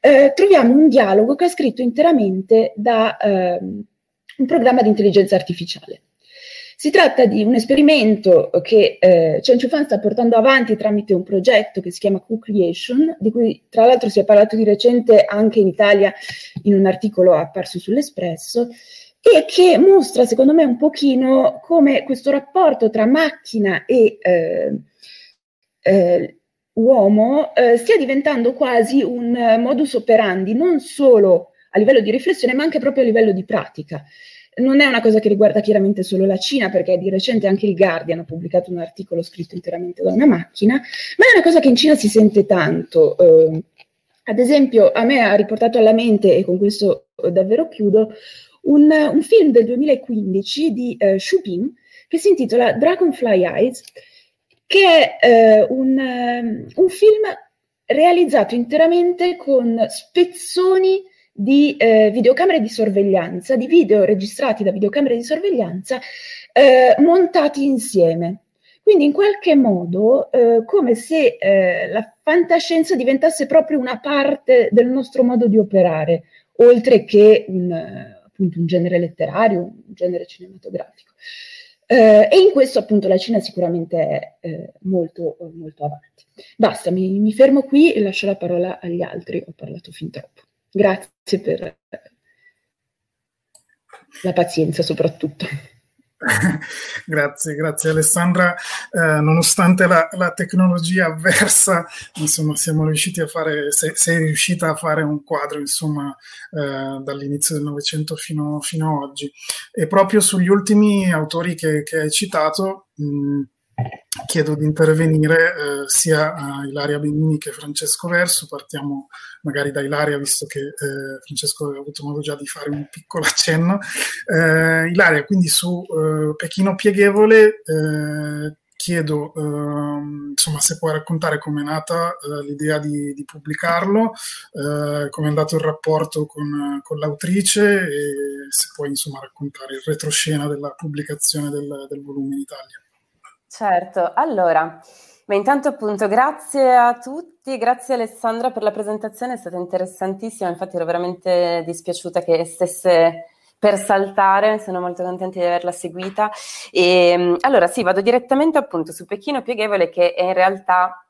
eh, troviamo un dialogo che è scritto interamente da ehm, un programma di intelligenza artificiale. Si tratta di un esperimento che eh, Chen Fan sta portando avanti tramite un progetto che si chiama Co-Creation, di cui tra l'altro si è parlato di recente anche in Italia in un articolo apparso sull'Espresso, e che mostra secondo me un pochino come questo rapporto tra macchina e eh, eh, uomo eh, stia diventando quasi un modus operandi non solo a livello di riflessione ma anche proprio a livello di pratica non è una cosa che riguarda chiaramente solo la Cina, perché di recente anche il Guardian ha pubblicato un articolo scritto interamente da una macchina, ma è una cosa che in Cina si sente tanto. Eh, ad esempio, a me ha riportato alla mente, e con questo davvero chiudo, un, un film del 2015 di eh, Xu Bing che si intitola Dragonfly Eyes, che è eh, un, um, un film realizzato interamente con spezzoni di eh, videocamere di sorveglianza, di video registrati da videocamere di sorveglianza eh, montati insieme. Quindi in qualche modo eh, come se eh, la fantascienza diventasse proprio una parte del nostro modo di operare, oltre che un, appunto, un genere letterario, un genere cinematografico. Eh, e in questo appunto la Cina sicuramente è eh, molto, molto avanti. Basta, mi, mi fermo qui e lascio la parola agli altri, ho parlato fin troppo. Grazie per la pazienza soprattutto. grazie, grazie Alessandra. Eh, nonostante la, la, tecnologia avversa, insomma, siamo riusciti a fare, sei, sei riuscita a fare un quadro, insomma, eh, dall'inizio del Novecento fino, fino, ad oggi. E proprio sugli ultimi autori che, che hai citato, mh, chiedo di intervenire eh, sia a Ilaria Benini che Francesco Verso. Partiamo magari da Ilaria, visto che eh, Francesco ha avuto modo già di fare un piccolo accenno. Eh, Ilaria, quindi su eh, Pechino Pieghevole eh, chiedo ehm, insomma, se puoi raccontare come è nata eh, l'idea di, di pubblicarlo, è andato il rapporto con, con, l'autrice e se puoi insomma, raccontare il retroscena della pubblicazione del, del volume in Italia. Certo, allora, ma intanto appunto grazie a tutti, grazie Alessandra per la presentazione, è stata interessantissima, infatti ero veramente dispiaciuta che stesse per saltare, sono molto contenta di averla seguita. E, ehm, allora sì, vado direttamente appunto su Pechino Pieghevole che è in realtà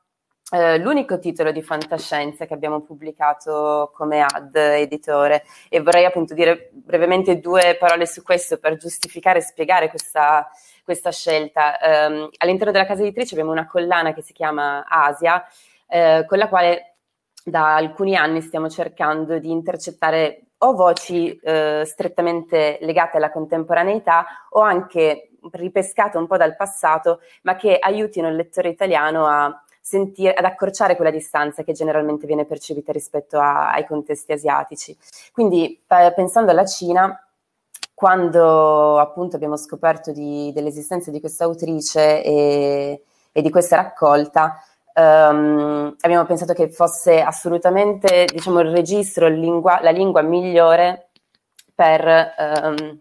eh, l'unico titolo di fantascienza che abbiamo pubblicato come ad editore e vorrei appunto dire brevemente due parole su questo per giustificare e spiegare questa questa scelta. Um, all'interno della casa editrice abbiamo una collana che si chiama Asia, eh, con la quale da alcuni anni stiamo cercando di intercettare o voci eh, strettamente legate alla contemporaneità o anche ripescate un po' dal passato, ma che aiutino il lettore italiano a sentire, ad accorciare quella distanza che generalmente viene percepita rispetto a, ai contesti asiatici. Quindi, p- pensando alla Cina, quando appunto abbiamo scoperto di, dell'esistenza di questa autrice e, e di questa raccolta, um, abbiamo pensato che fosse assolutamente diciamo, il registro, lingua, la lingua migliore per, um,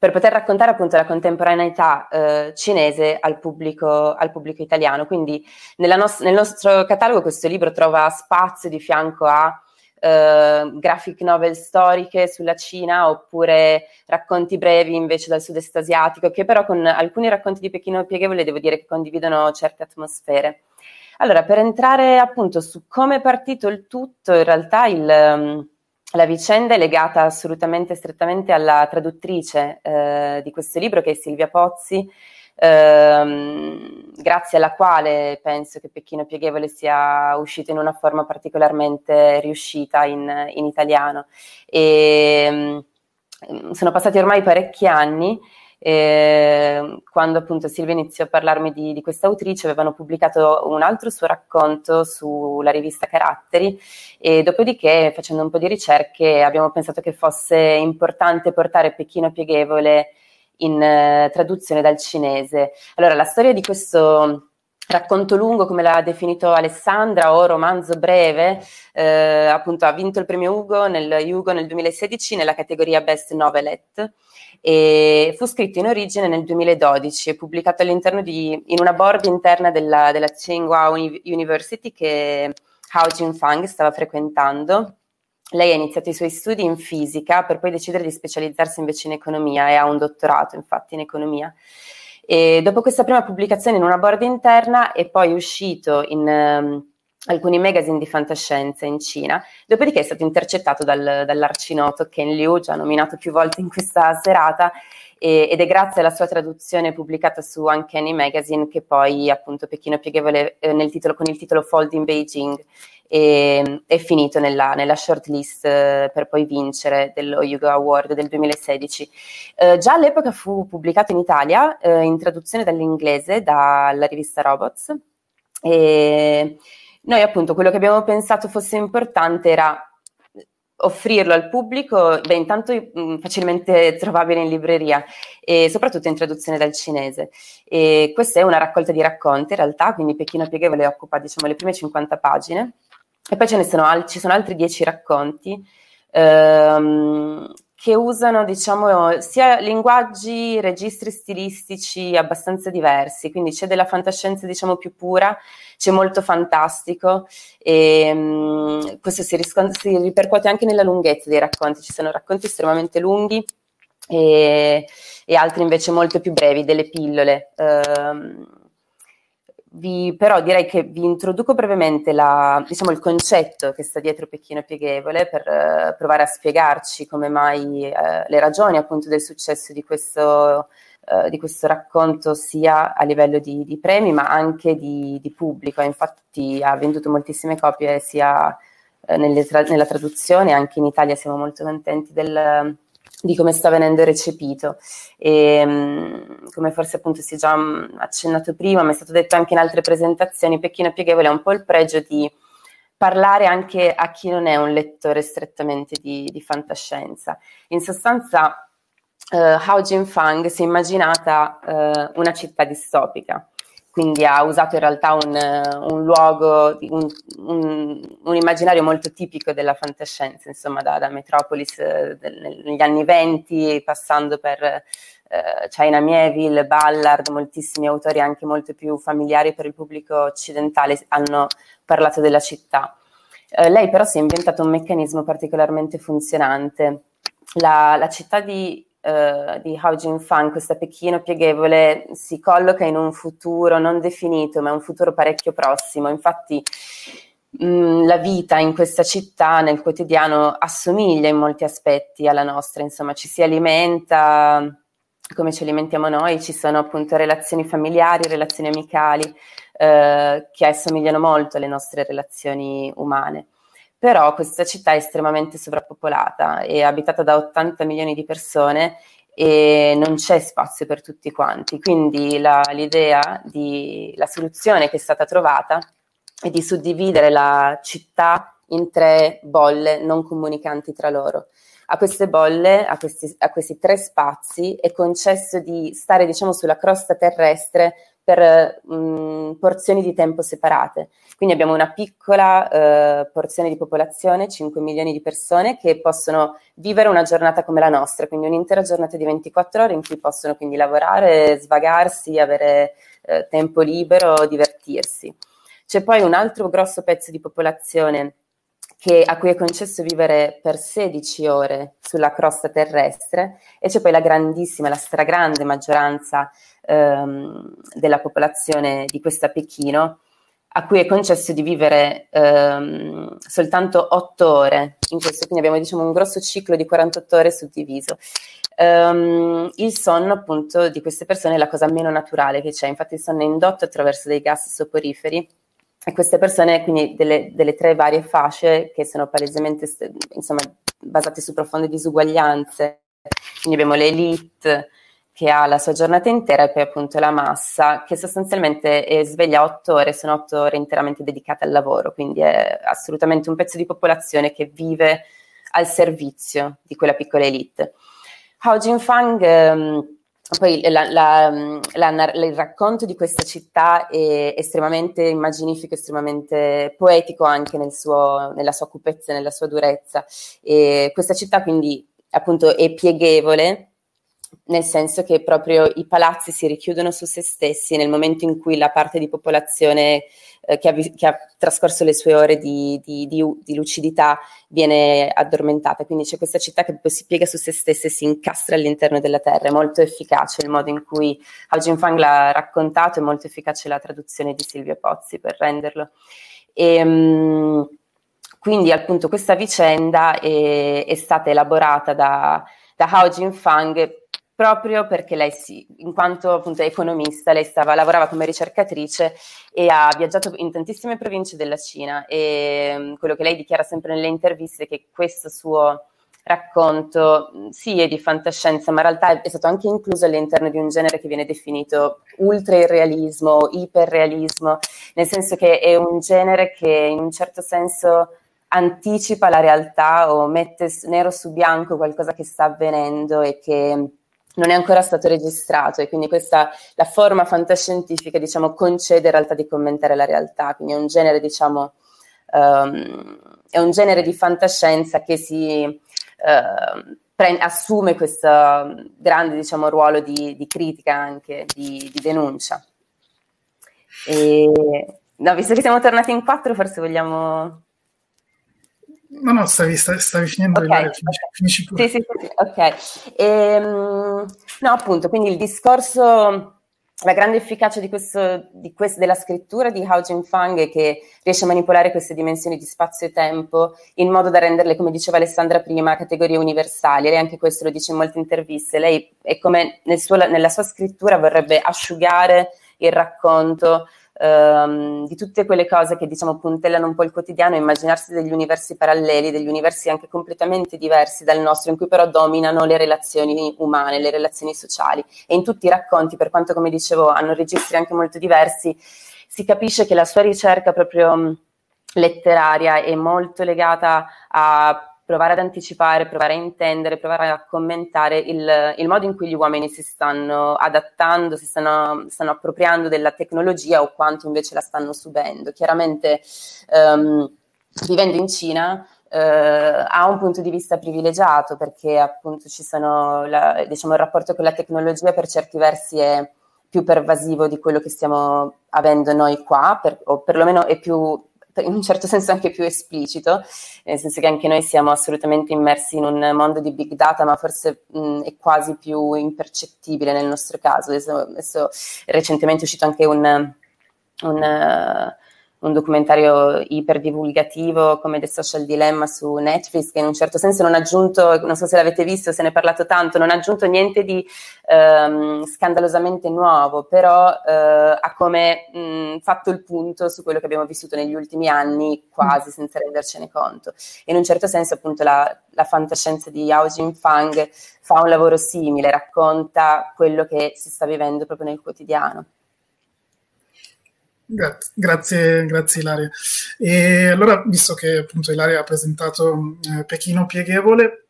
per, poter raccontare appunto la contemporaneità uh, cinese al pubblico, al pubblico, italiano. Quindi nos- nel nostro catalogo questo libro trova spazio di fianco a eh, graphic novel storiche sulla Cina oppure racconti brevi invece dal sud-est asiatico, che però con alcuni racconti di Pechino pieghevole devo dire che condividono certe atmosfere. Allora, per entrare appunto su come è partito il tutto, in realtà il, um, la vicenda è legata assolutamente strettamente alla traduttrice eh, di questo libro, che è Silvia Pozzi, ehm, grazie alla quale penso che Pechino Pieghevole sia uscito in una forma particolarmente riuscita in, in italiano. E, ehm, sono passati ormai parecchi anni. Eh, quando appunto Silvia iniziò a parlarmi di, di questa autrice, avevano pubblicato un altro suo racconto sulla rivista Caratteri e dopodiché, facendo un po' di ricerche, abbiamo pensato che fosse importante portare Pechino Pieghevole in eh, traduzione dal cinese. Allora, la storia di questo racconto lungo, come l'ha definito Alessandra, o romanzo breve, eh, appunto ha vinto il premio Ugo nel, Hugo nel 2016 nella categoria Best Novelette e fu scritto in origine nel 2012 e pubblicato all'interno di, in una board interna della, della Tsinghua University che Hao Jinfang stava frequentando lei ha iniziato i suoi studi in fisica per poi decidere di specializzarsi invece in economia e ha un dottorato infatti in economia. E dopo questa prima pubblicazione in una board interna è poi uscito in um, alcuni magazine di fantascienza in Cina, dopodiché è stato intercettato dal, dall'arcinoto Ken Liu, già nominato più volte in questa serata, e, ed è grazie alla sua traduzione pubblicata su Uncanny Magazine che poi appunto Pechino Pieghevole eh, titolo, con il titolo Fold in Beijing e, è finito nella, nella shortlist eh, per poi vincere dello Hugo Award del 2016. Eh, già all'epoca fu pubblicato in Italia eh, in traduzione dall'inglese dalla rivista Robots e noi appunto quello che abbiamo pensato fosse importante era offrirlo al pubblico, beh, intanto mm, facilmente trovabile in libreria e soprattutto in traduzione dal cinese. E questa è una raccolta di racconti in realtà, quindi Pechino Pieghevole occupa diciamo, le prime 50 pagine e poi ce ne sono, al- ci sono altri 10 racconti ehm, che usano diciamo, sia linguaggi, registri stilistici abbastanza diversi, quindi c'è della fantascienza diciamo, più pura, c'è molto fantastico e um, questo si, riscont- si, ripercuote anche nella lunghezza dei racconti, ci sono racconti estremamente lunghi e, e altri invece molto più brevi, delle pillole. Um, vi, però direi che vi introduco brevemente la, diciamo, il concetto che sta dietro Pechino Pieghevole per uh, provare a spiegarci come mai uh, le ragioni appunto del successo di questo, uh, di questo racconto sia a livello di, di premi ma anche di, di, pubblico. Infatti ha venduto moltissime copie sia tra- nella traduzione, anche in Italia siamo molto contenti del, di come sta venendo recepito. E, mm, come forse appunto si è già mm, accennato prima, ma è stato detto anche in altre presentazioni, Pechino Pieghevole ha un po' il pregio di parlare anche a chi non è un lettore strettamente di, di fantascienza. In sostanza, uh, Hao Jinfang si è immaginata uh, una città distopica quindi ha usato in realtà un, un luogo, un, un, un, immaginario molto tipico della fantascienza, insomma da, da Metropolis eh, del, negli anni venti, passando per eh, China Mieville, Ballard, moltissimi autori anche molto più familiari per il pubblico occidentale hanno parlato della città. Eh, lei però si è inventato un meccanismo particolarmente funzionante. La, la città di Uh, di Hao Jin-fan, questa Pechino pieghevole, si colloca in un futuro non definito, ma un futuro parecchio prossimo. Infatti mm, la vita in questa città nel quotidiano assomiglia in molti aspetti alla nostra, insomma ci si alimenta come ci alimentiamo noi, ci sono appunto relazioni familiari, relazioni amicali uh, che assomigliano molto alle nostre relazioni umane però questa città è estremamente sovrappopolata, è abitata da 80 milioni di persone e non c'è spazio per tutti quanti, quindi la, l'idea, di, la soluzione che è stata trovata è di suddividere la città in tre bolle non comunicanti tra loro. A queste bolle, a questi, a questi tre spazi, è concesso di stare diciamo, sulla crosta terrestre per mh, mm, porzioni di tempo separate. Quindi abbiamo una piccola eh, porzione di popolazione, 5 milioni di persone, che possono vivere una giornata come la nostra, quindi un'intera giornata di 24 ore in cui possono quindi lavorare, svagarsi, avere eh, tempo libero, divertirsi. C'è poi un altro grosso pezzo di popolazione che, a cui è concesso vivere per 16 ore sulla crosta terrestre e c'è poi la grandissima, la stragrande maggioranza ehm, della popolazione di questa Pechino a cui è concesso di vivere ehm, soltanto 8 ore in questo, quindi abbiamo diciamo, un grosso ciclo di 48 ore suddiviso. Um, il sonno appunto di queste persone è la cosa meno naturale che c'è, infatti il sonno è indotto attraverso dei gas soporiferi e queste persone, quindi delle, delle tre varie fasce che sono palesemente insomma, basate su profonde disuguaglianze, quindi abbiamo l'elite, che ha la sua giornata intera e poi appunto la massa che sostanzialmente è sveglia otto ore, sono otto ore interamente dedicate al lavoro, quindi è assolutamente un pezzo di popolazione che vive al servizio di quella piccola elite. Hao Jinfang, ehm, poi la, la, la, il racconto di questa città è estremamente immaginifico, estremamente poetico anche nel suo, nella sua cupezza, nella sua durezza. E questa città quindi appunto è pieghevole, nel senso che proprio i palazzi si richiudono su se stessi nel momento in cui la parte di popolazione eh, che, ha, che, ha, trascorso le sue ore di, di, di, di, lucidità viene addormentata. Quindi c'è questa città che si piega su se stessa e si incastra all'interno della terra. È molto efficace il modo in cui Hao Jinfang l'ha raccontato, è molto efficace la traduzione di Silvia Pozzi per renderlo. E, um, quindi appunto questa vicenda è, è stata elaborata da, da Hao Jinfang proprio perché lei sì, in quanto appunto economista, lei stava, lavorava come ricercatrice e ha viaggiato in tantissime province della Cina e mm, quello che lei dichiara sempre nelle interviste è che questo suo racconto mm, sì è di fantascienza, ma in realtà è stato anche incluso all'interno di un genere che viene definito ultra irrealismo, iperrealismo, nel senso che è un genere che in un certo senso anticipa la realtà o mette nero su bianco qualcosa che sta avvenendo e che non è ancora stato registrato e quindi questa la forma fantascientifica diciamo concede in realtà di commentare la realtà. Quindi è un genere diciamo um, è un genere di fantascienza che si uh, pre- assume questo grande diciamo ruolo di, di critica anche di, di denuncia. E, no, visto che siamo tornati in quattro forse vogliamo No, no, stavi, stavi finendo okay, Ilaria, finisci, okay. finisci pure. Sì, sì, sì, ok. Ehm, no, appunto, quindi il discorso, la grande efficacia di questo, di questo, della scrittura di Hao Jinfang è che riesce a manipolare queste dimensioni di spazio e tempo in modo da renderle, come diceva Alessandra prima, categorie universali. Lei anche questo lo dice in molte interviste. Lei è come nel suo, nella sua scrittura vorrebbe asciugare il racconto ehm, di tutte quelle cose che diciamo puntellano un po' il quotidiano, immaginarsi degli universi paralleli, degli universi anche completamente diversi dal nostro, in cui però dominano le relazioni umane, le relazioni sociali. E in tutti i racconti, per quanto come dicevo hanno registri anche molto diversi, si capisce che la sua ricerca proprio letteraria è molto legata a provare ad anticipare, provare a intendere, provare a commentare il, il modo in cui gli uomini si stanno adattando, si stanno, stanno, appropriando della tecnologia o quanto invece la stanno subendo. Chiaramente um, vivendo in Cina uh, ha un punto di vista privilegiato perché appunto ci sono la, diciamo, il rapporto con la tecnologia per certi versi è più pervasivo di quello che stiamo avendo noi qua, per, o perlomeno è più in un certo senso anche più esplicito, nel senso che anche noi siamo assolutamente immersi in un mondo di big data, ma forse mh, è quasi più impercettibile nel nostro caso. Adesso, adesso recentemente è uscito anche un, un un documentario iperdivulgativo come The Social Dilemma su Netflix, che in un certo senso non ha aggiunto, non so se l'avete visto, se ne è parlato tanto, non ha aggiunto niente di ehm, scandalosamente nuovo, però eh, ha come mh, fatto il punto su quello che abbiamo vissuto negli ultimi anni, quasi senza rendercene conto. E in un certo senso, appunto, la, la fantascienza di Yao Jinfang fa un lavoro simile, racconta quello che si sta vivendo proprio nel quotidiano. Grazie, grazie, Ilaria. E allora, visto che appunto Ilaria ha presentato eh, Pechino Pieghevole,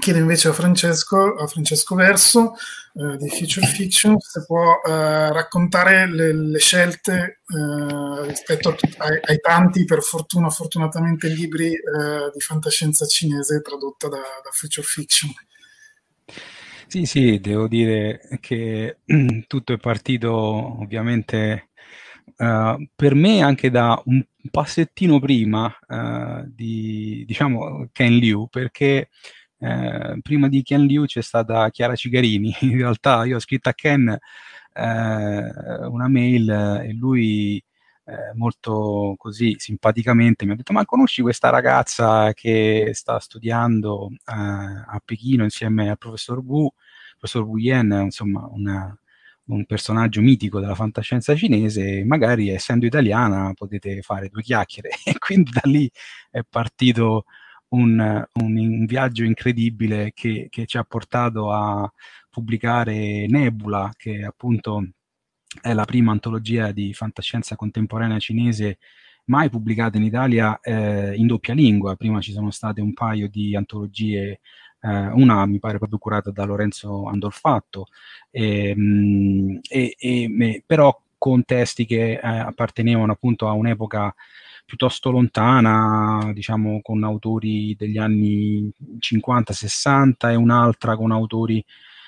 chiedo invece a Francesco, a Francesco Verso eh, di Future Fiction se può eh, raccontare le, le scelte eh, rispetto ai, ai, tanti, per fortuna, fortunatamente, libri eh, di fantascienza cinese tradotta da, da Future Fiction. Sì, sì, devo dire che tutto è partito ovviamente uh, per me anche da un passettino prima uh, di, diciamo, Ken Liu, perché uh, prima di Ken Liu c'è stata Chiara Cigarini, in realtà io ho scritto a Ken una mail e lui molto così simpaticamente mi ha detto ma conosci questa ragazza che sta studiando a Pechino insieme al professor Wu, professor Wu Yen, insomma una, un personaggio mitico della fantascienza cinese, magari essendo italiana potete fare due chiacchiere. E quindi da lì è partito un, un, un viaggio incredibile che, che, ci ha portato a pubblicare Nebula, che appunto è la prima antologia di fantascienza contemporanea cinese mai pubblicata in Italia eh, in doppia lingua. Prima ci sono state un paio di antologie eh, una mi pare proprio curata da Lorenzo Andolfatto, ehm, e, e, e, però con testi che eh, appartenevano appunto a un'epoca piuttosto lontana, diciamo con autori degli anni 50-60 e un'altra con autori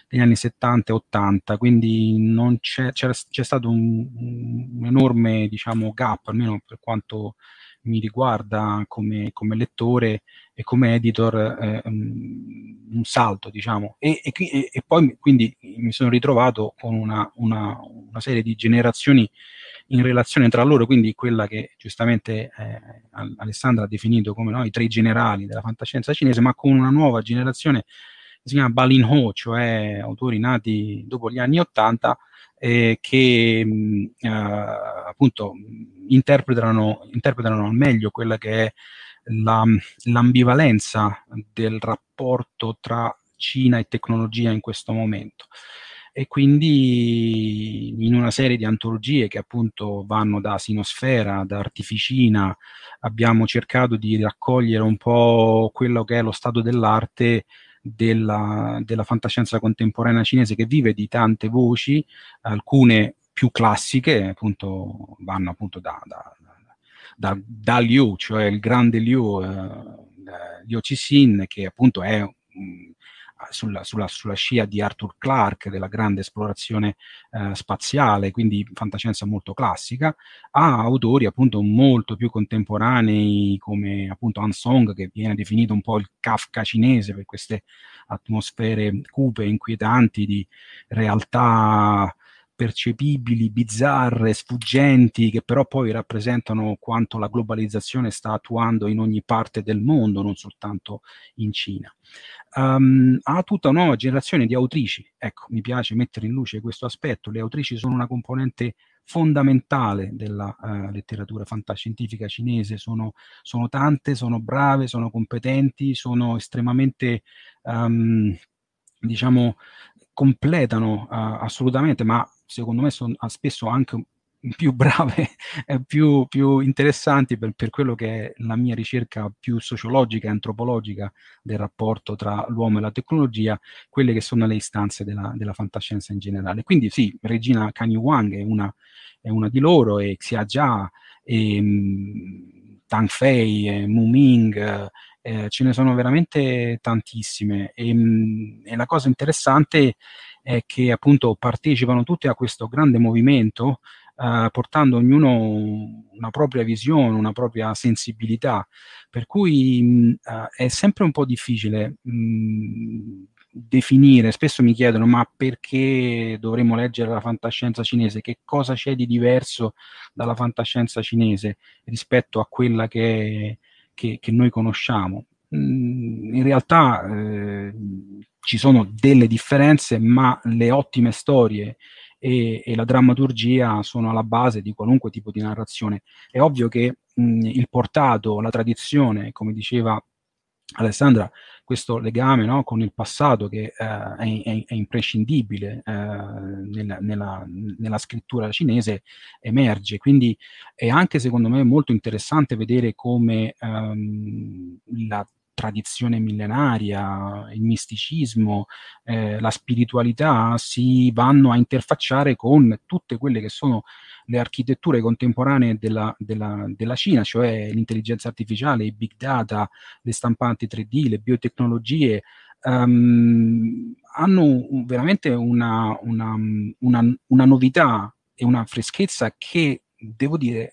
degli anni 70 e 80, quindi c'è, c'è, c'è, stato un, un, enorme diciamo, gap, almeno per quanto mi riguarda come, come lettore e come editor eh, un salto, diciamo. E, e, e, poi quindi mi sono ritrovato con una, una, una, serie di generazioni in relazione tra loro, quindi quella che giustamente eh, Alessandra ha definito come no, i tre generali della fantascienza cinese, ma con una nuova generazione si chiama Balin Ho, cioè autori nati dopo gli anni Ottanta, eh, che mh, eh, appunto interpretano, interpretano al meglio quella che è la, l'ambivalenza del rapporto tra Cina e tecnologia in questo momento. e quindi in una serie di antologie che appunto vanno da Sinosfera, da Artificina, abbiamo cercato di raccogliere un po' quello che è lo stato dell'arte della, della fantascienza contemporanea cinese che vive di tante voci, alcune più classiche, appunto vanno appunto da, da, da, da Liu, cioè il grande Liu, eh, Liu Cixin, che appunto è sulla, sulla, sulla, scia di Arthur Clarke, della grande esplorazione eh, spaziale, quindi fantascienza molto classica, a autori appunto molto più contemporanei come appunto Han Song, che viene definito un po' il Kafka cinese per queste atmosfere cupe, inquietanti di realtà percepibili, bizzarre, sfuggenti, che però poi rappresentano quanto la globalizzazione sta attuando in ogni parte del mondo, non soltanto in Cina. Um, ha tutta una nuova generazione di autrici. Ecco, mi piace mettere in luce questo aspetto. Le autrici sono una componente fondamentale della uh, letteratura fantascientifica cinese. Sono, sono, tante, sono brave, sono competenti, sono estremamente, um, diciamo, completano uh, assolutamente, ma secondo me sono spesso anche più brave, più, più interessanti per, per, quello che è la mia ricerca più sociologica e antropologica del rapporto tra l'uomo e la tecnologia, quelle che sono le istanze della, della fantascienza in generale. Quindi sì, Regina Kanye Wang è una, è una di loro, e Xia Jia, e, um, Tang Fei, e Mu Ming, eh, ce ne sono veramente tantissime. E, um, e la cosa interessante è che appunto partecipano tutti a questo grande movimento Uh, portando ognuno una propria visione, una propria sensibilità, per cui mh, uh, è sempre un po' difficile mh, definire, spesso mi chiedono ma perché dovremmo leggere la fantascienza cinese, che cosa c'è di diverso dalla fantascienza cinese rispetto a quella che, che, che noi conosciamo. Mm, in realtà eh, ci sono delle differenze, ma le ottime storie e, e, la drammaturgia sono alla base di qualunque tipo di narrazione. È ovvio che mh, il portato, la tradizione, come diceva Alessandra, questo legame no, con il passato che eh, è, è, è, imprescindibile eh, nella, nella, nella, scrittura cinese emerge. Quindi è anche secondo me molto interessante vedere come ehm, la tradizione millenaria, il misticismo, eh, la spiritualità si vanno a interfacciare con tutte quelle che sono le architetture contemporanee della, della, della Cina, cioè l'intelligenza artificiale, i big data, le stampanti 3D, le biotecnologie, um, hanno veramente una, una, una, una novità e una freschezza che, devo dire,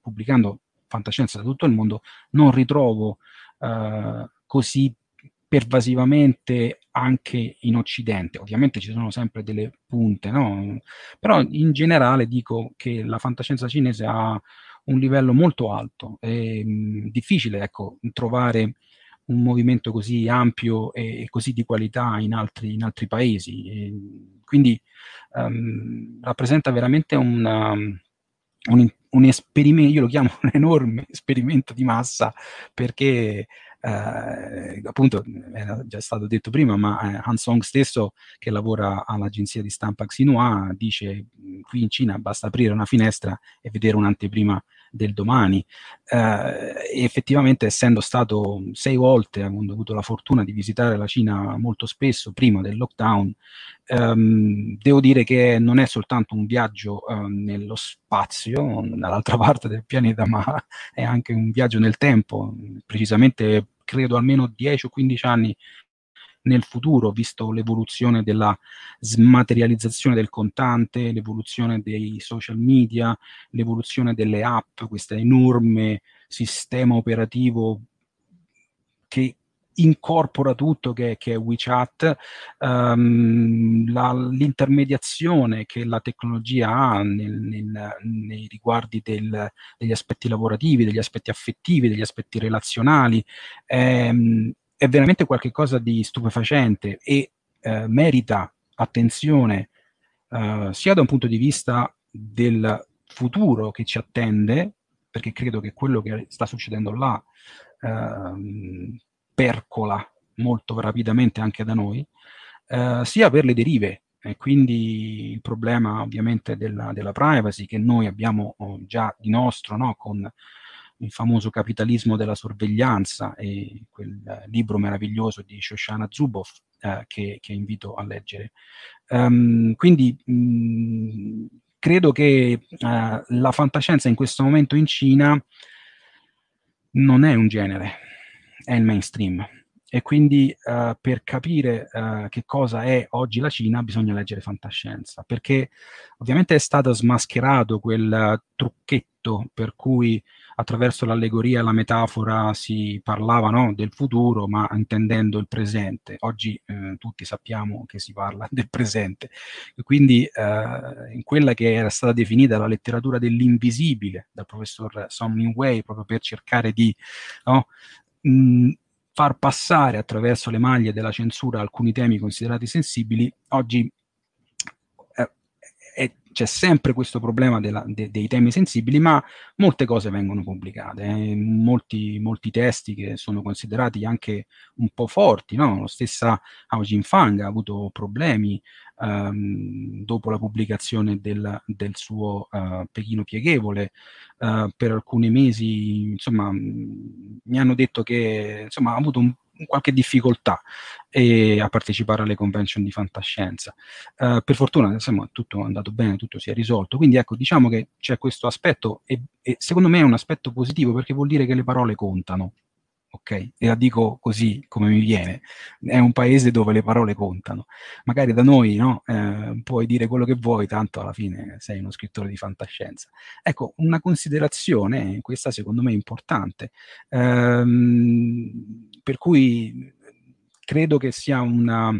pubblicando fantascienza da tutto il mondo, non ritrovo uh, così pervasivamente anche in Occidente. Ovviamente ci sono sempre delle punte, no? però in generale dico che la fantascienza cinese ha un livello molto alto. È mh, difficile ecco, trovare un movimento così ampio e così di qualità in altri, in altri paesi. E quindi um, rappresenta veramente una, un, un esperimento, io lo chiamo un enorme esperimento di massa perché eh, appunto era già stato detto prima, ma eh, Han Song stesso che lavora all'agenzia di stampa Xinhua dice qui in Cina basta aprire una finestra e vedere un'anteprima del domani. Eh, effettivamente, essendo stato sei volte, avendo avuto la fortuna di visitare la Cina molto spesso prima del lockdown, ehm, devo dire che non è soltanto un viaggio eh, nello spazio, dall'altra parte del pianeta, ma è anche un viaggio nel tempo, precisamente credo almeno 10 o 15 anni nel futuro, visto l'evoluzione della smaterializzazione del contante, l'evoluzione dei social media, l'evoluzione delle app, questo enorme sistema operativo che incorpora tutto che, che è WeChat, um, la, l'intermediazione che la tecnologia ha nel, nel, nei riguardi del, degli aspetti lavorativi, degli aspetti affettivi, degli aspetti relazionali, ehm, è veramente qualcosa di stupefacente e eh, merita attenzione eh, sia da un punto di vista del futuro che ci attende, perché credo che quello che sta succedendo là eh, percola molto rapidamente anche da noi, eh, sia per le derive E quindi il problema ovviamente della, della privacy che noi abbiamo oh, già di nostro no? con il famoso capitalismo della sorveglianza e quel libro meraviglioso di Shoshana Zuboff eh, che, che, invito a leggere. Um, quindi mh, credo che uh, la fantascienza in questo momento in Cina non è un genere, è il mainstream. E quindi uh, per capire uh, che cosa è oggi la Cina bisogna leggere fantascienza, perché ovviamente è stato smascherato quel trucchetto per cui attraverso l'allegoria e la metafora si parlava no, del futuro, ma intendendo il presente. Oggi eh, tutti sappiamo che si parla del presente. E quindi eh, in quella che era stata definita la letteratura dell'invisibile dal professor Song Min Wei, proprio per cercare di no, mh, far passare attraverso le maglie della censura alcuni temi considerati sensibili, oggi c'è sempre questo problema della, de, dei temi sensibili, ma molte cose vengono pubblicate, eh. molti, molti, testi che sono considerati anche un po' forti, no? la stessa Hao Jinfang ha avuto problemi um, dopo la pubblicazione del, del suo uh, Pechino pieghevole, uh, per alcuni mesi insomma, mi hanno detto che insomma, ha avuto un qualche difficoltà e, a partecipare alle convention di fantascienza. Uh, per fortuna insomma, tutto è andato bene, tutto si è risolto, quindi ecco diciamo che c'è questo aspetto e, e secondo me è un aspetto positivo perché vuol dire che le parole contano ok? E la dico così come mi viene, è un paese dove le parole contano. Magari da noi no, eh, puoi dire quello che vuoi, tanto alla fine sei uno scrittore di fantascienza. Ecco, una considerazione, questa secondo me è importante, ehm, per cui credo che sia una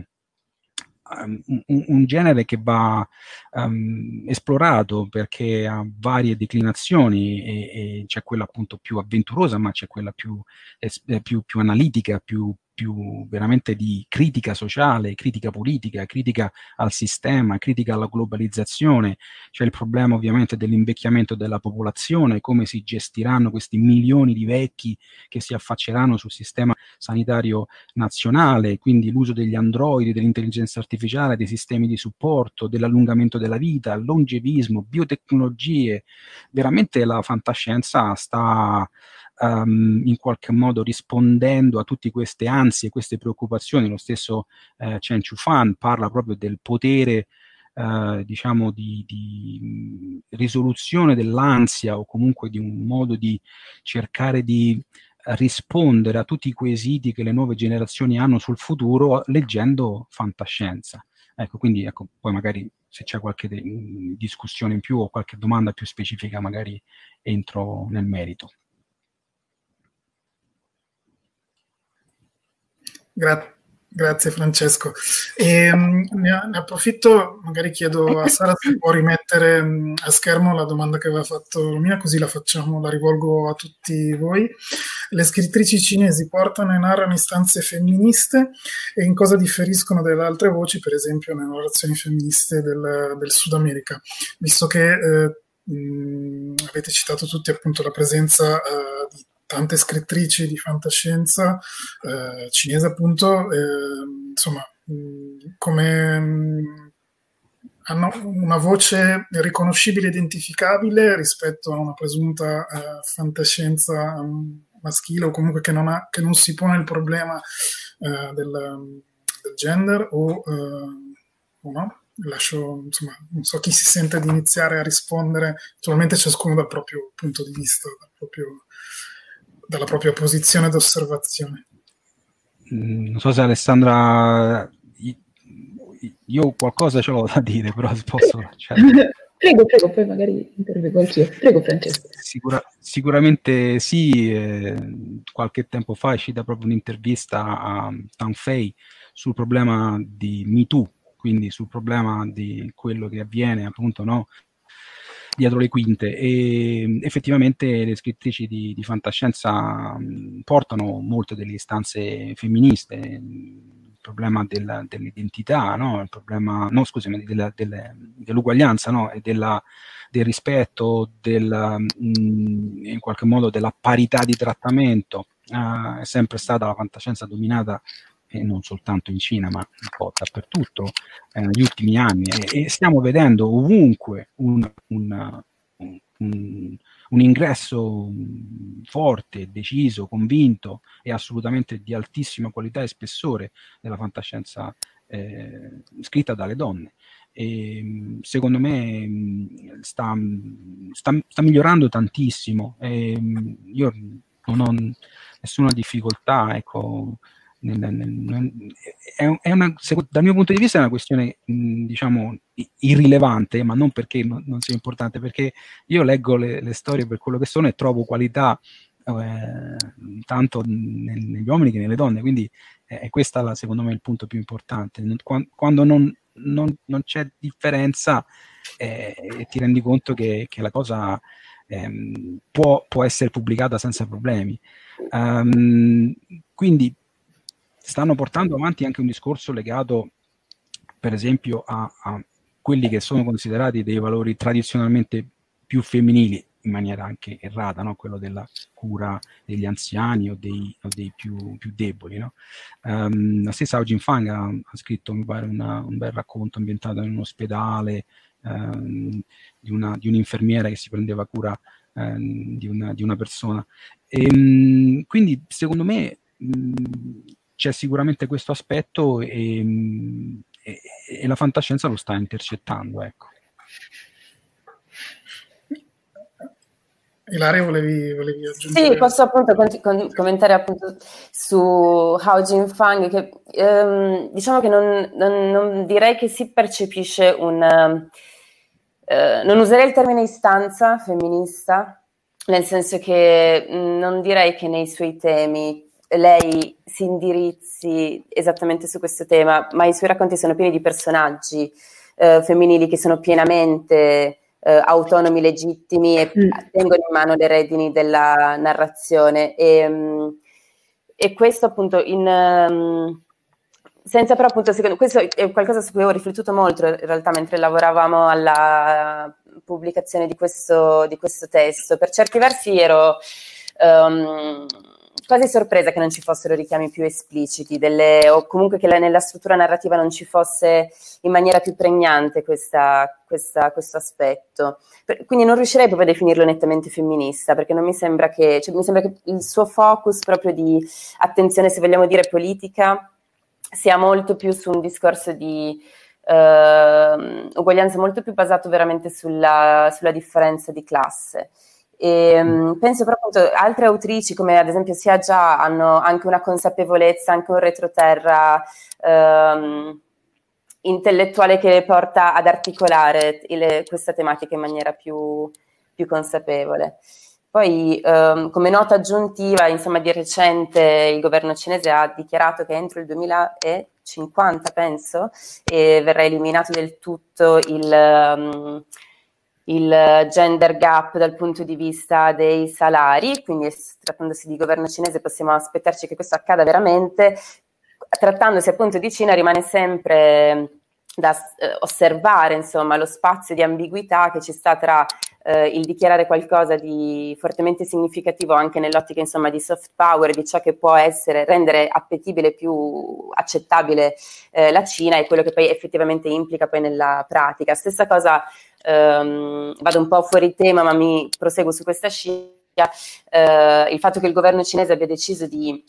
um, un, un, genere che va um, esplorato perché ha varie declinazioni e, e, c'è quella appunto più avventurosa, ma c'è quella più, eh, più, più analitica, più, più veramente di critica sociale, critica politica, critica al sistema, critica alla globalizzazione, c'è il problema ovviamente dell'invecchiamento della popolazione, come si gestiranno questi milioni di vecchi che si affacceranno sul sistema sanitario nazionale, quindi l'uso degli androidi, dell'intelligenza artificiale, dei sistemi di supporto, dell'allungamento della vita, longevismo, biotecnologie, veramente la fantascienza sta um, in qualche modo rispondendo a tutte queste ansie, queste preoccupazioni. Lo stesso eh, Chen Fan parla proprio del potere Uh, diciamo di, di, risoluzione dell'ansia o comunque di un modo di cercare di rispondere a tutti i quesiti che le nuove generazioni hanno sul futuro leggendo fantascienza. Ecco, quindi ecco, poi magari se c'è qualche de- discussione in più o qualche domanda più specifica, magari entro nel merito. Gra- grazie Francesco. E, um, ne, ne, approfitto, magari chiedo a Sara se può rimettere a schermo la domanda che aveva fatto Romina, così la facciamo, la rivolgo a tutti voi. Le scrittrici cinesi portano e narrano istanze femministe e in cosa differiscono dalle altre voci, per esempio nelle narrazioni femministe del, del Sud America, visto che eh, mh, avete citato tutti appunto la presenza uh, di tante scrittrici di fantascienza eh, cinese appunto, eh, insomma, come hanno una voce riconoscibile identificabile rispetto a una presunta eh, fantascienza maschile o comunque che non, ha, che non, si pone il problema eh, del, del, gender o, eh, o no? lascio, insomma, non so chi si sente di iniziare a rispondere, naturalmente ciascuno dal proprio punto di vista, dal proprio, dalla propria posizione d'osservazione. Mm, non so se Alessandra, io qualcosa ce l'ho da dire, però posso... Cioè... Prego, prego, poi magari intervengo anch'io. Prego, Francesco. Sicura, sicuramente sì. Eh, qualche tempo fa è uscita proprio un'intervista a Tang Fei sul problema di MeToo, quindi sul problema di quello che avviene appunto no, dietro le quinte e effettivamente le scrittrici di, di fantascienza mh, portano molte delle istanze femministe il problema della, dell'identità no? il problema no scusami della, delle, dell'uguaglianza no? e della, del rispetto del, mh, in qualche modo della parità di trattamento uh, è sempre stata la fantascienza dominata e non soltanto in Cina, ma un po' dappertutto eh, negli ultimi anni e, e, stiamo vedendo ovunque un, un, un, un ingresso forte, deciso, convinto e assolutamente di altissima qualità e spessore della fantascienza eh, scritta dalle donne. E, secondo me sta, sta, sta migliorando tantissimo. E, io non ho nessuna difficoltà, ecco, nel, nel, nel, è, è una, dal mio punto di vista è una questione diciamo irrilevante, ma non perché non, non, sia importante, perché io leggo le, le, storie per quello che sono e trovo qualità eh, tanto negli uomini che nelle donne, quindi eh, questo è secondo me il punto più importante. Quando non, non, non c'è differenza eh, ti rendi conto che, che la cosa ehm, può, può, essere pubblicata senza problemi. Um, quindi stanno portando avanti anche un discorso legato, per esempio, a, a quelli che sono considerati dei valori tradizionalmente più femminili, in maniera anche errata, no? quello della cura degli anziani o dei, o dei più, più, deboli. No? Um, la stessa Hao Jinfang ha, ha scritto, mi pare, una, un bel racconto ambientato in un ospedale um, di, una, di, un'infermiera che si prendeva cura um, di, una, di, una, persona. E, quindi, secondo me, c'è sicuramente questo aspetto e, e, e, la fantascienza lo sta intercettando. Ecco. Ilaria, volevi, volevi aggiungere? Sì, posso appunto con, commentare appunto su Hao Jinfang, che ehm, diciamo che non, non, non, direi che si percepisce un... Eh, non userei il termine istanza femminista, nel senso che non direi che nei suoi temi lei si indirizzi esattamente su questo tema, ma i suoi racconti sono pieni di personaggi eh, femminili che sono pienamente eh, autonomi, legittimi e mm. tengono in mano le redini della narrazione. E, um, e questo appunto in... Um, senza però appunto, secondo, questo è qualcosa su cui ho riflettuto molto in realtà mentre lavoravamo alla pubblicazione di questo, di questo testo. Per certi versi ero... Um, quasi sorpresa che non ci fossero richiami più espliciti delle, o comunque che la, nella struttura narrativa non ci fosse in maniera più pregnante questa, questa, questo aspetto. Per, quindi non riuscirei proprio a definirlo nettamente femminista, perché non mi sembra che, cioè, mi sembra che il suo focus proprio di attenzione, se vogliamo dire politica, sia molto più su un discorso di uh, uguaglianza molto più basato veramente sulla, sulla differenza di classe. E, um, penso però appunto altre autrici come ad esempio Sia Già hanno anche una consapevolezza, anche un retroterra um, intellettuale che porta ad articolare il, questa tematica in maniera più, più consapevole. Poi, um, come nota aggiuntiva, insomma, di recente il governo cinese ha dichiarato che entro il 2050, penso, verrà eliminato del tutto il, um, il gender gap dal punto di vista dei salari, quindi trattandosi di governo cinese possiamo aspettarci che questo accada veramente. Trattandosi appunto di Cina rimane sempre da eh, osservare insomma, lo spazio di ambiguità che ci sta tra eh, il dichiarare qualcosa di fortemente significativo anche nell'ottica insomma, di soft power, di ciò che può essere, rendere appetibile più accettabile eh, la Cina e quello che poi effettivamente implica poi nella pratica. Stessa cosa ehm, vado un po' fuori tema, ma mi proseguo su questa scia, eh, il fatto che il governo cinese abbia deciso di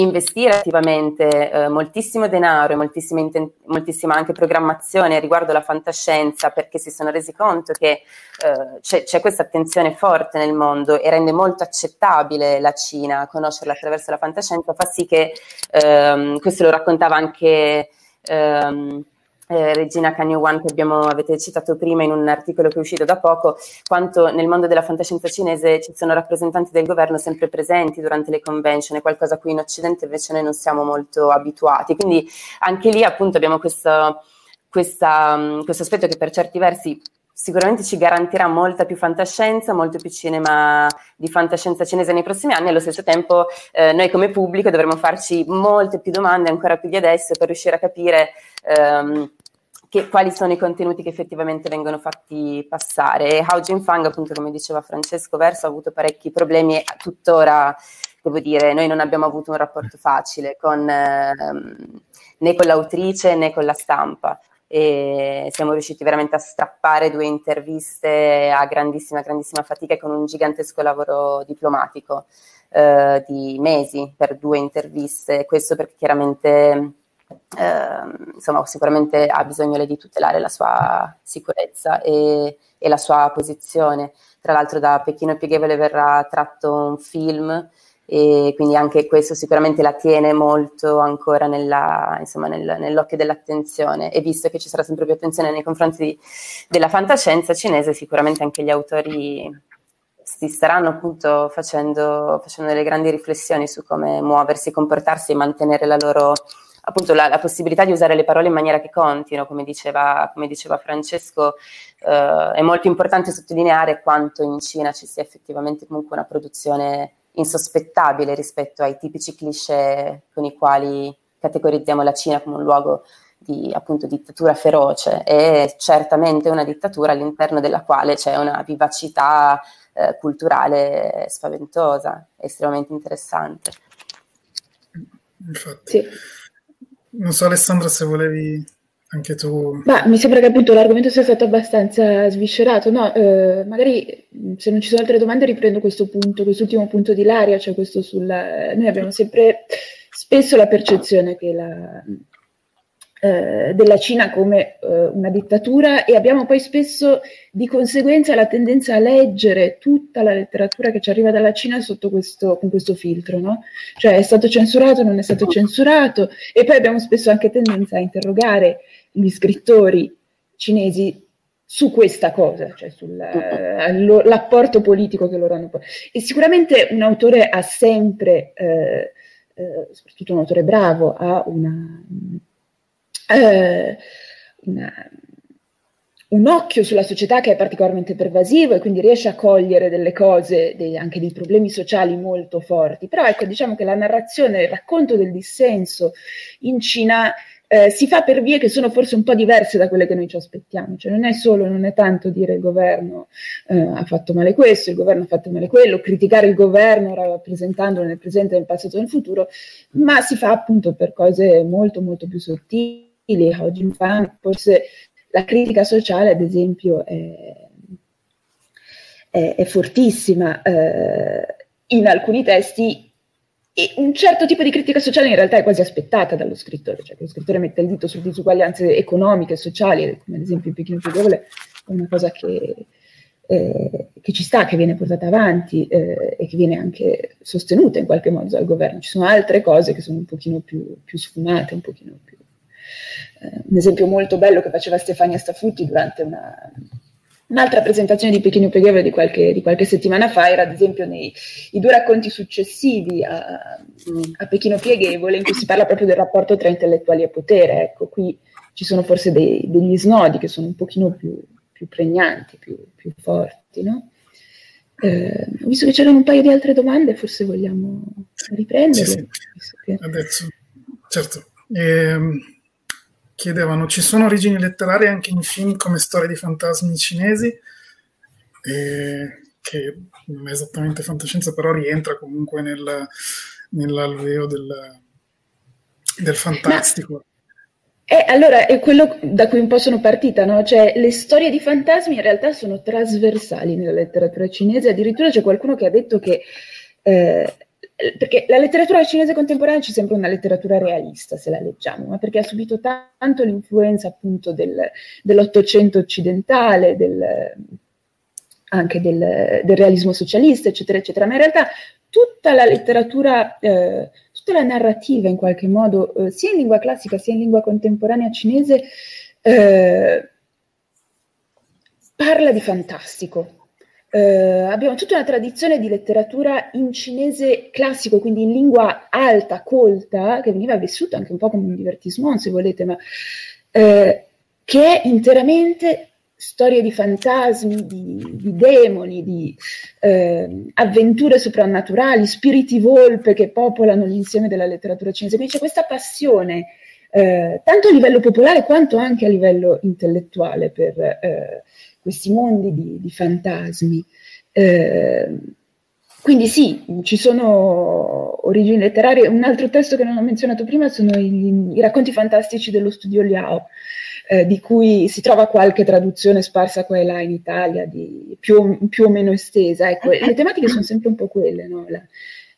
investire attivamente eh, moltissimo denaro e moltissima, inten- moltissima, anche programmazione riguardo la fantascienza perché si sono resi conto che eh, c'è, c'è, questa attenzione forte nel mondo e rende molto accettabile la Cina conoscerla attraverso la fantascienza, fa sì che ehm, questo lo raccontava anche ehm, eh, Regina Kanyuan che abbiamo, avete citato prima in un articolo che è uscito da poco, quanto nel mondo della fantascienza cinese ci sono rappresentanti del governo sempre presenti durante le convention, è qualcosa a cui in Occidente invece noi non siamo molto abituati. Quindi anche lì appunto abbiamo questo, questa, questo aspetto che per certi versi sicuramente ci garantirà molta più fantascienza, molto più cinema di fantascienza cinese nei prossimi anni, allo stesso tempo eh, noi come pubblico dovremo farci molte più domande, ancora più di adesso, per riuscire a capire ehm, che, quali sono i contenuti che effettivamente vengono fatti passare. E Hao Jinfang, appunto, come diceva Francesco Verso, ha avuto parecchi problemi tuttora devo dire, noi non abbiamo avuto un rapporto facile con, ehm, né con l'autrice né con la stampa e siamo riusciti veramente a strappare due interviste a grandissima, grandissima fatica e con un gigantesco lavoro diplomatico eh, di mesi per due interviste. Questo perché chiaramente eh, insomma, sicuramente ha bisogno di tutelare la sua sicurezza e, e, la sua posizione. Tra l'altro da Pechino Pieghevole verrà tratto un film e quindi anche questo sicuramente la tiene molto ancora nella, insomma, nel, nell'occhio dell'attenzione. E visto che ci sarà sempre più attenzione nei confronti di, della fantascienza cinese, sicuramente anche gli autori si staranno appunto facendo, facendo delle grandi riflessioni su come muoversi, comportarsi e mantenere la loro appunto la, la, possibilità di usare le parole in maniera che contino, come diceva, come diceva Francesco, eh, è molto importante sottolineare quanto in Cina ci sia effettivamente comunque una produzione insospettabile rispetto ai tipici cliché con i quali categorizziamo la Cina come un luogo di appunto dittatura feroce è certamente una dittatura all'interno della quale c'è una vivacità eh, culturale spaventosa, estremamente interessante. Infatti. Sì. Non so Alessandra se volevi anche tu. Ma mi sembra che appunto l'argomento sia stato abbastanza sviscerato. No, eh, magari se non ci sono altre domande riprendo questo punto, quest'ultimo punto di Laria, cioè questo sulla. Noi abbiamo sempre spesso la percezione che la, eh, della Cina come eh, una dittatura e abbiamo poi spesso di conseguenza la tendenza a leggere tutta la letteratura che ci arriva dalla Cina sotto questo, con questo filtro, no? Cioè è stato censurato, non è stato censurato e poi abbiamo spesso anche tendenza a interrogare gli scrittori cinesi su questa cosa, cioè sull'apporto politico che loro hanno. E sicuramente un autore ha sempre, eh, eh, soprattutto un autore bravo, ha una, eh, una, un occhio sulla società che è particolarmente pervasivo e quindi riesce a cogliere delle cose, dei, anche dei problemi sociali molto forti. Però ecco, diciamo che la narrazione, il racconto del dissenso in Cina eh, si fa per vie che sono forse un po' diverse da quelle che noi ci aspettiamo, cioè non è solo, non è tanto dire il governo eh, ha fatto male questo, il governo ha fatto male quello, criticare il governo rappresentandolo nel presente, nel passato e nel futuro, ma si fa appunto per cose molto molto più sottili. Oggi forse la critica sociale, ad esempio, è, è, è fortissima. Eh, in alcuni testi e un certo tipo di critica sociale in realtà è quasi aspettata dallo scrittore, cioè che lo scrittore mette il dito su disuguaglianze economiche e sociali, come ad esempio in Pechino Piedevole, è una cosa che, eh, che, ci sta, che viene portata avanti eh, e che viene anche sostenuta in qualche modo dal governo. Ci sono altre cose che sono un pochino più, più sfumate, un pochino più... Eh, un esempio molto bello che faceva Stefania Stafutti durante una, Un'altra presentazione di Pechino Pieghevole di qualche, di qualche settimana fa era ad esempio nei i due racconti successivi a, a, Pechino Pieghevole in cui si parla proprio del rapporto tra intellettuali e potere. Ecco, qui ci sono forse dei, degli snodi che sono un pochino più, più pregnanti, più, più forti, no? Eh, visto che c'erano un paio di altre domande, forse vogliamo riprenderle. Sì, sì. Adesso, certo. Ehm chiedevano ci sono origini letterarie anche in film come storie di fantasmi cinesi, eh, che non è esattamente fantascienza, però rientra comunque nel, nell'alveo del, del fantastico. Eh, allora, è quello da cui un po' sono partita, no? Cioè, le storie di fantasmi in realtà sono trasversali nella letteratura cinese, addirittura c'è qualcuno che ha detto che eh, perché la letteratura cinese contemporanea ci sembra una letteratura realista se la leggiamo, ma perché ha subito tanto l'influenza appunto del, dell'Ottocento occidentale, del, anche del, del, realismo socialista, eccetera, eccetera. Ma in realtà tutta la letteratura, eh, tutta la narrativa in qualche modo, eh, sia in lingua classica sia in lingua contemporanea cinese, eh, parla di fantastico, Uh, abbiamo tutta una tradizione di letteratura in cinese classico, quindi in lingua alta, colta, che veniva vissuta anche un po' come un divertissement, se volete, ma uh, che è interamente storie di fantasmi, di, di demoni, di uh, avventure soprannaturali, spiriti volpe che popolano l'insieme della letteratura cinese. Quindi c'è questa passione, tanto a livello popolare quanto anche a livello intellettuale per questi mondi di, di fantasmi. Eh, quindi sì, ci sono origini letterarie. Un altro testo che non ho menzionato prima sono i, i racconti fantastici dello studio Liao, eh, di cui si trova qualche traduzione sparsa qua e là in Italia, di, più, più, o meno estesa. Ecco, le tematiche sono sempre un po' quelle, no? La,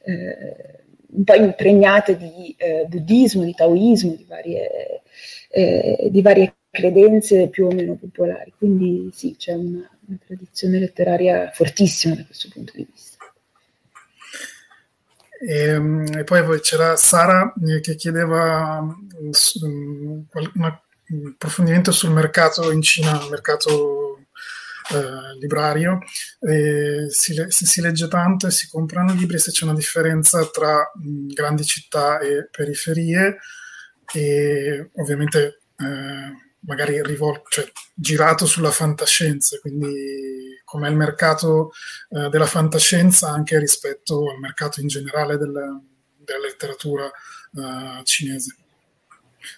eh, un po' impregnate di eh, buddismo, di taoismo, di varie, eh, di varie, credenze più o meno popolari. Quindi sì, c'è una, una tradizione letteraria fortissima da questo punto di vista. E, ehm, e, poi c'era Sara eh, che chiedeva um, un approfondimento sul mercato in Cina, il mercato eh, librario. E si, se si legge tanto e si comprano libri, se c'è una differenza tra mh, grandi città e periferie, e ovviamente eh, magari rivol- cioè, girato sulla fantascienza, quindi com'è il mercato eh, della fantascienza anche rispetto al mercato in generale del, della letteratura eh, cinese.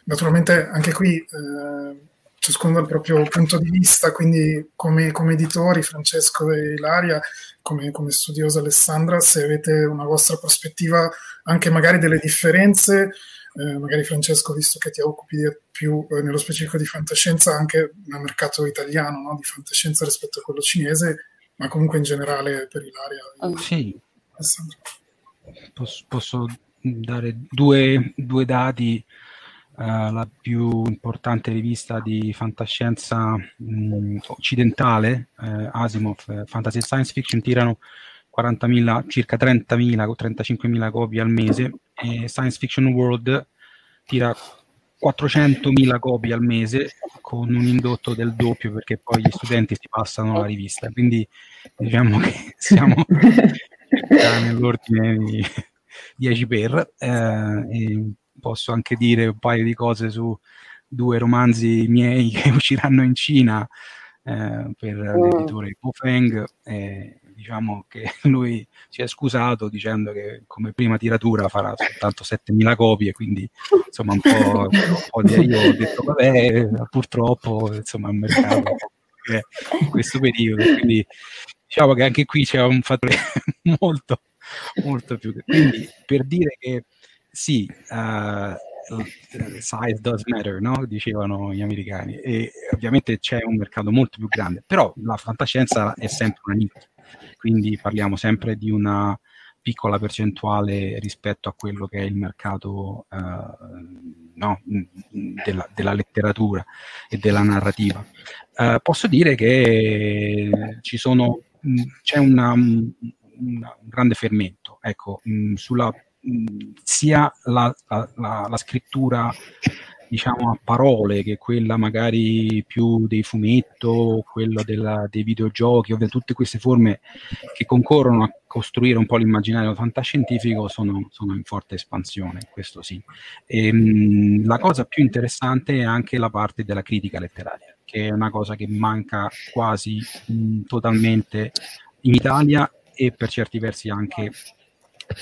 Naturalmente anche qui eh, ciascuno dal proprio punto di vista, quindi come, come editori Francesco e Ilaria, come, come studiosa Alessandra, se avete una vostra prospettiva anche magari delle differenze eh, magari Francesco, visto che ti occupi più eh, nello specifico di fantascienza, anche nel mercato italiano no? di fantascienza rispetto a quello cinese, ma comunque in generale per Ilaria. Sì, posso, posso, dare due, due dati. Uh, la più importante rivista di fantascienza mh, occidentale, uh, Asimov, Fantasy e Science Fiction, tirano 40.000, circa 30.000 o 35.000 copie al mese e Science Fiction World tira 400.000 copie al mese con un indotto del doppio perché poi gli studenti si passano la rivista quindi diciamo che siamo nell'ordine di 10 per eh, posso anche dire un paio di cose su due romanzi miei che usciranno in Cina eh, per mm. l'editore Kofeng eh, diciamo che lui si è scusato dicendo che come prima tiratura farà soltanto 7.000 copie, quindi insomma un po', un po di, io ho detto vabbè, purtroppo insomma il mercato in questo periodo, quindi diciamo che anche qui c'è un fattore molto, molto più... Quindi per dire che sì, uh, size does matter, no? dicevano gli americani, e ovviamente c'è un mercato molto più grande, però la fantascienza è sempre una nicchia quindi parliamo sempre di una piccola percentuale rispetto a quello che è il mercato eh, no, della, della, letteratura e della narrativa. Eh, posso dire che sono, c'è una, una, un grande fermento ecco, sulla, sia la, la, la scrittura diciamo a parole, che quella magari più dei fumetto, quella della, dei videogiochi, ovvero tutte queste forme che concorrono a costruire un po' l'immaginario fantascientifico sono, sono in forte espansione, questo sì. E, ehm, mh, la cosa più interessante è anche la parte della critica letteraria, che è una cosa che manca quasi mh, totalmente in Italia e per certi versi anche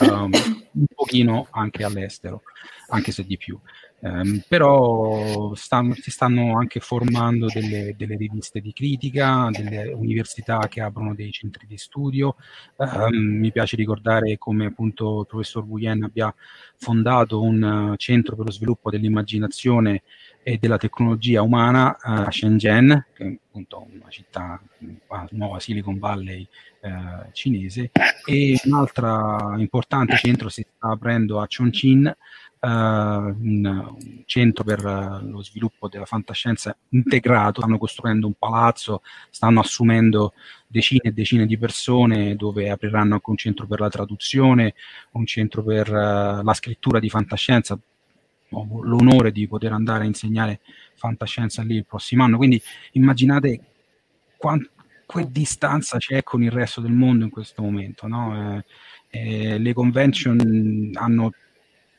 um, un pochino anche all'estero, anche se di più. Um, però stanno, si stanno anche formando delle, delle, riviste di critica, delle università che aprono dei centri di studio. Um, mi piace ricordare come appunto il professor Guyen abbia fondato un centro per lo sviluppo dell'immaginazione e della tecnologia umana uh, a Shenzhen, che è appunto una città, una nuova Silicon Valley uh, cinese, e un altro importante centro si sta aprendo a Chongqing, un, centro per lo sviluppo della fantascienza integrato, stanno costruendo un palazzo, stanno assumendo decine e decine di persone dove apriranno anche un centro per la traduzione, un centro per uh, la scrittura di fantascienza. Ho l'onore di poter andare a insegnare fantascienza lì il prossimo anno. Quindi immaginate quant- che distanza c'è con il resto del mondo in questo momento. No? Eh, eh, le convention hanno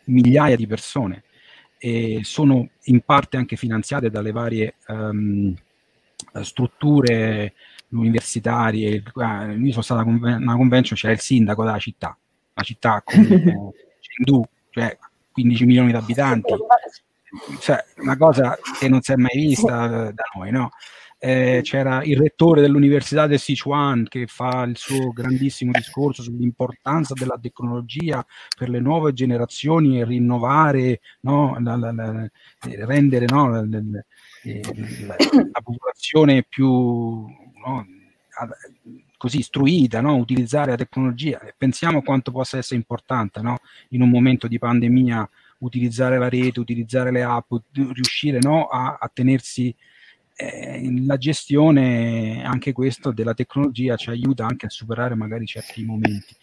migliaia di persone e sono in parte anche finanziate dalle varie um, strutture universitarie. Ah, io sono stata a una convention, c'era il sindaco della città, una città come Chengdu, cioè 15 milioni di abitanti, cioè, una cosa che non si è mai vista da noi, no? Eh, c'era il rettore dell'Università del Sichuan che fa il suo grandissimo discorso sull'importanza della tecnologia per le nuove generazioni e rinnovare, no, la, la, la, rendere no, la, popolazione più no, così istruita, no? utilizzare la tecnologia. Pensiamo quanto possa essere importante in un momento di pandemia utilizzare la rete, utilizzare le app, riuscire no, a, a, tenersi eh, la gestione, anche questo della tecnologia ci aiuta anche a superare magari certi momenti.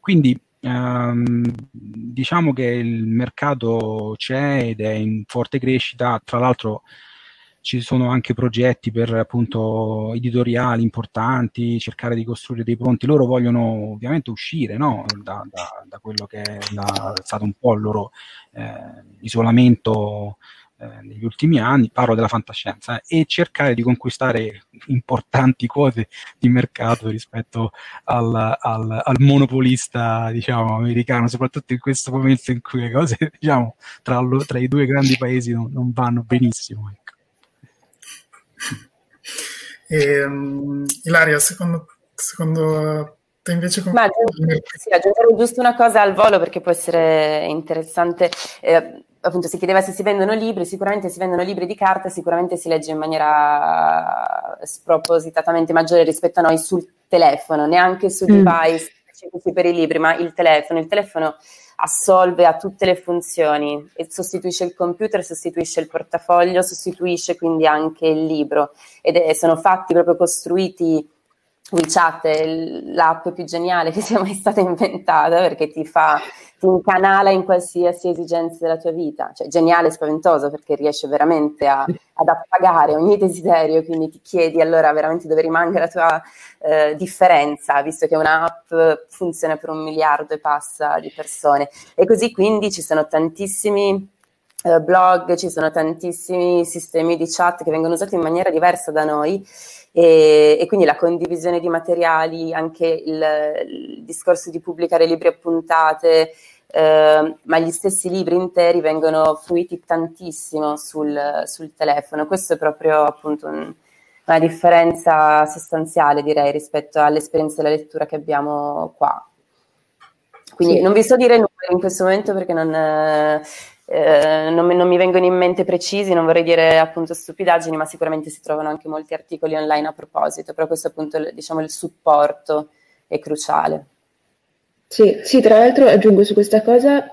Quindi ehm, diciamo che il mercato c'è ed è in forte crescita, tra l'altro ci sono anche progetti per appunto editoriali importanti, cercare di costruire dei pronti. Loro vogliono ovviamente uscire no? da, da, da, quello che è, la, è, stato un po' il loro eh, isolamento eh, negli ultimi anni, parlo della fantascienza, eh, e cercare di conquistare importanti quote di mercato rispetto al, al, al monopolista, diciamo, americano, soprattutto in questo momento in cui le cose, diciamo, tra, lo, tra i due grandi paesi non, non vanno benissimo. Ecco. E, um, Ilaria, secondo, secondo te invece come... Ma, sì, aggiungere giusto una cosa al volo perché può essere interessante. Eh, appunto si chiedeva se si vendono libri, sicuramente si vendono libri di carta, sicuramente si legge in maniera spropositatamente maggiore rispetto a noi sul telefono, neanche su mm. device specifici per i libri, ma il telefono. Il telefono assolve a tutte le funzioni e sostituisce il computer, sostituisce il portafoglio, sostituisce quindi anche il libro ed è, sono fatti proprio costruiti WeChat è l'app più geniale che sia mai stata inventata perché ti fa, ti incanala in qualsiasi esigenza della tua vita, cioè geniale e spaventoso perché riesce veramente a, ad appagare ogni desiderio, quindi ti chiedi allora veramente dove rimanga la tua eh, differenza, visto che un'app funziona per un miliardo e passa di persone. E così quindi ci sono tantissimi eh, blog, ci sono tantissimi sistemi di chat che vengono usati in maniera diversa da noi e, e, quindi la condivisione di materiali, anche il, il discorso di pubblicare libri a puntate, eh, ma gli stessi libri interi vengono fruiti tantissimo sul, sul telefono. Questo è proprio appunto un, una differenza sostanziale, direi, rispetto all'esperienza della lettura che abbiamo qua. Quindi sì. non vi so dire numeri in questo momento perché non, eh, non, non, mi, vengono in mente precisi, non vorrei dire appunto stupidaggini, ma sicuramente si trovano anche molti articoli online a proposito, però questo appunto diciamo il supporto è cruciale. Sì, sì tra l'altro aggiungo su questa cosa,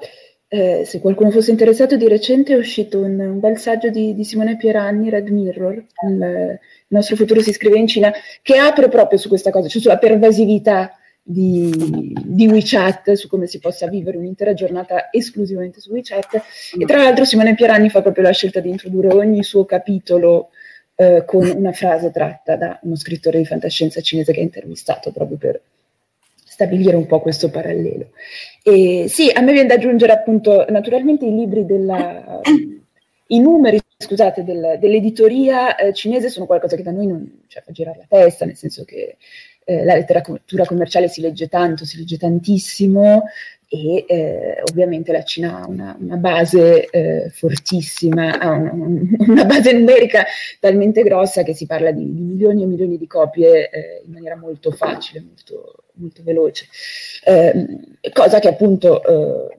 eh, se qualcuno fosse interessato, di recente è uscito un, un bel saggio di, di, Simone Pieranni, Red Mirror, il, il nostro futuro si scrive in Cina, che apre proprio su questa cosa, cioè sulla pervasività di, di, WeChat, su come si possa vivere un'intera giornata esclusivamente su WeChat. E tra l'altro Simone Pieranni fa proprio la scelta di introdurre ogni suo capitolo eh, con una frase tratta da uno scrittore di fantascienza cinese che ha intervistato proprio per stabilire un po' questo parallelo. E sì, a me viene da aggiungere appunto naturalmente i libri della... I numeri, scusate, del, dell'editoria eh, cinese sono qualcosa che da noi non cioè, fa girare la testa, nel senso che eh, la letteratura commerciale si legge tanto, si legge tantissimo e eh, ovviamente la Cina ha una, una base eh, fortissima, ha una, una, base numerica talmente grossa che si parla di, di milioni e milioni di copie eh, in maniera molto facile, molto, molto veloce. Ehm, cosa che appunto eh,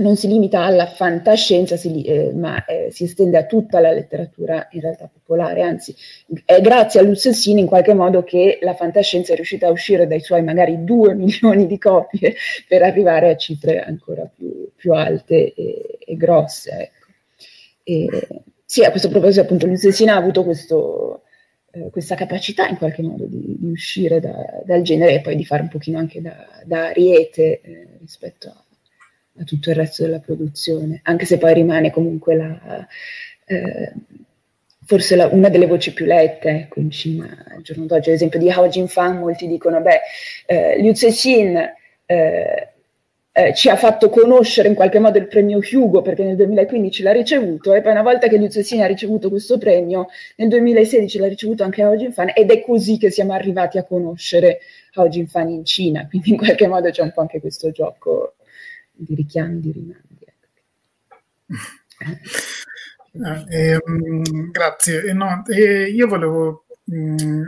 non si limita alla fantascienza, si, eh, ma eh, si estende a tutta la letteratura in realtà popolare, anzi è grazie a Luzzelsini in qualche modo che la fantascienza è riuscita a uscire dai suoi magari due milioni di copie per arrivare a cifre ancora più, più alte e, e grosse. Ecco. E, sì, a questo proposito appunto Luzzelsini ha avuto questo, eh, questa capacità in qualche modo di, di uscire da, dal genere e poi di fare un pochino anche da, da ariete eh, rispetto a a tutto il resto della produzione, anche se poi rimane comunque la, eh, forse la, una delle voci più lette ecco, in Cina al giorno d'oggi. Ad esempio di Hao Jinfang molti dicono, beh, eh, Liu Cixin eh, eh, ci ha fatto conoscere in qualche modo il premio Hugo perché nel 2015 l'ha ricevuto e poi una volta che Liu Cixin ha ricevuto questo premio, nel 2016 l'ha ricevuto anche Hao Jinfang ed è così che siamo arrivati a conoscere Hao Jinfang in Cina, quindi in qualche modo c'è un po' anche questo gioco di richiami, di rimandi. Eh, ehm, grazie. Eh, no, eh, io volevo mh, mm,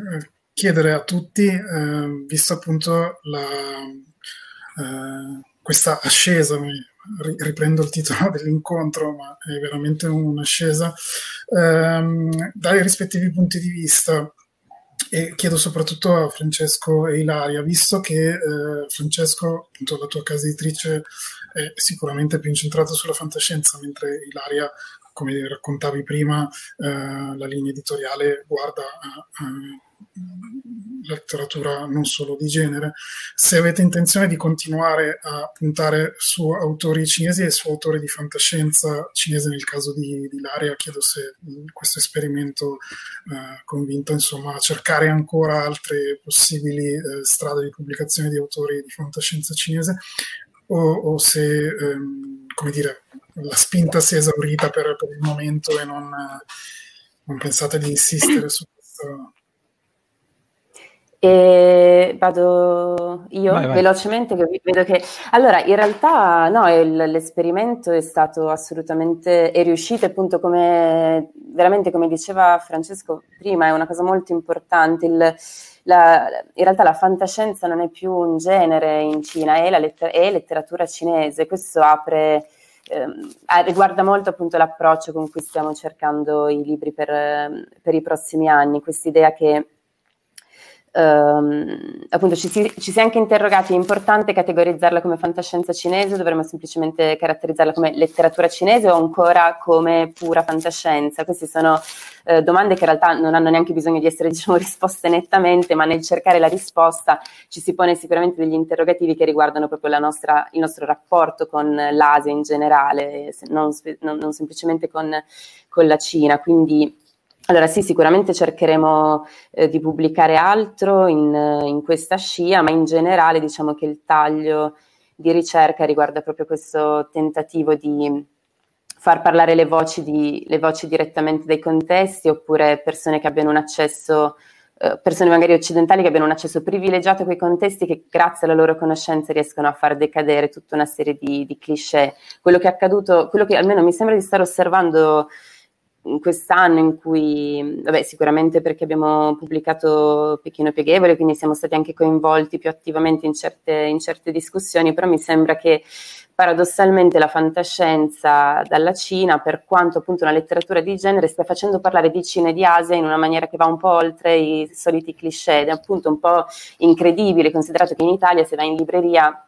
chiedere a tutti, eh, visto appunto la, eh, questa ascesa, riprendo il titolo dell'incontro, ma è veramente un'ascesa, ehm, dai rispettivi punti di vista. E chiedo soprattutto a Francesco e Ilaria, visto che eh, Francesco, appunto, la tua casa editrice è sicuramente più incentrata sulla fantascienza, mentre Ilaria come raccontavi prima, eh, la linea editoriale guarda a, a letteratura non solo di genere. Se avete intenzione di continuare a puntare su autori cinesi e su autori di fantascienza cinese, nel caso di, di Laria, chiedo se questo esperimento eh, convinto insomma, a cercare ancora altre possibili eh, strade di pubblicazione di autori di fantascienza cinese o, o se, ehm, come dire, la spinta si è esaurita per, per il momento e non, non pensate di insistere su questo e vado io vai, vai. velocemente, che vedo che... Allora, in realtà no, il, l'esperimento è stato assolutamente, è riuscito appunto come, veramente come diceva Francesco prima, è una cosa molto importante. Il, la, in realtà la fantascienza non è più un genere in Cina, è, la letter- è letteratura cinese, questo apre... Eh, riguarda molto appunto l'approccio con cui stiamo cercando i libri per, per i prossimi anni, questa idea che Um, appunto ci si, ci si, è anche interrogati, è importante categorizzarla come fantascienza cinese, dovremmo semplicemente caratterizzarla come letteratura cinese o ancora come pura fantascienza? Queste sono eh, domande che in realtà non hanno neanche bisogno di essere diciamo, risposte nettamente, ma nel cercare la risposta ci si pone sicuramente degli interrogativi che riguardano proprio nostra, il nostro rapporto con l'Asia in generale, non, non, non semplicemente con, con la Cina. Quindi allora sì, sicuramente cercheremo eh, di pubblicare altro in, in, questa scia, ma in generale diciamo che il taglio di ricerca riguarda proprio questo tentativo di far parlare le voci, di, le voci direttamente dai contesti oppure persone che abbiano un accesso, eh, persone magari occidentali che abbiano un accesso privilegiato a quei contesti che grazie alla loro conoscenza riescono a far decadere tutta una serie di, di cliché. Quello che è accaduto, quello che almeno mi sembra di stare osservando quest'anno in cui, vabbè, sicuramente perché abbiamo pubblicato Pechino Pieghevole, quindi siamo stati anche coinvolti più attivamente in certe, in certe discussioni, però mi sembra che paradossalmente la fantascienza dalla Cina, per quanto appunto una letteratura di genere, stia facendo parlare di Cina e di Asia in una maniera che va un po' oltre i soliti cliché ed è appunto un po' incredibile, considerato che in Italia se vai in libreria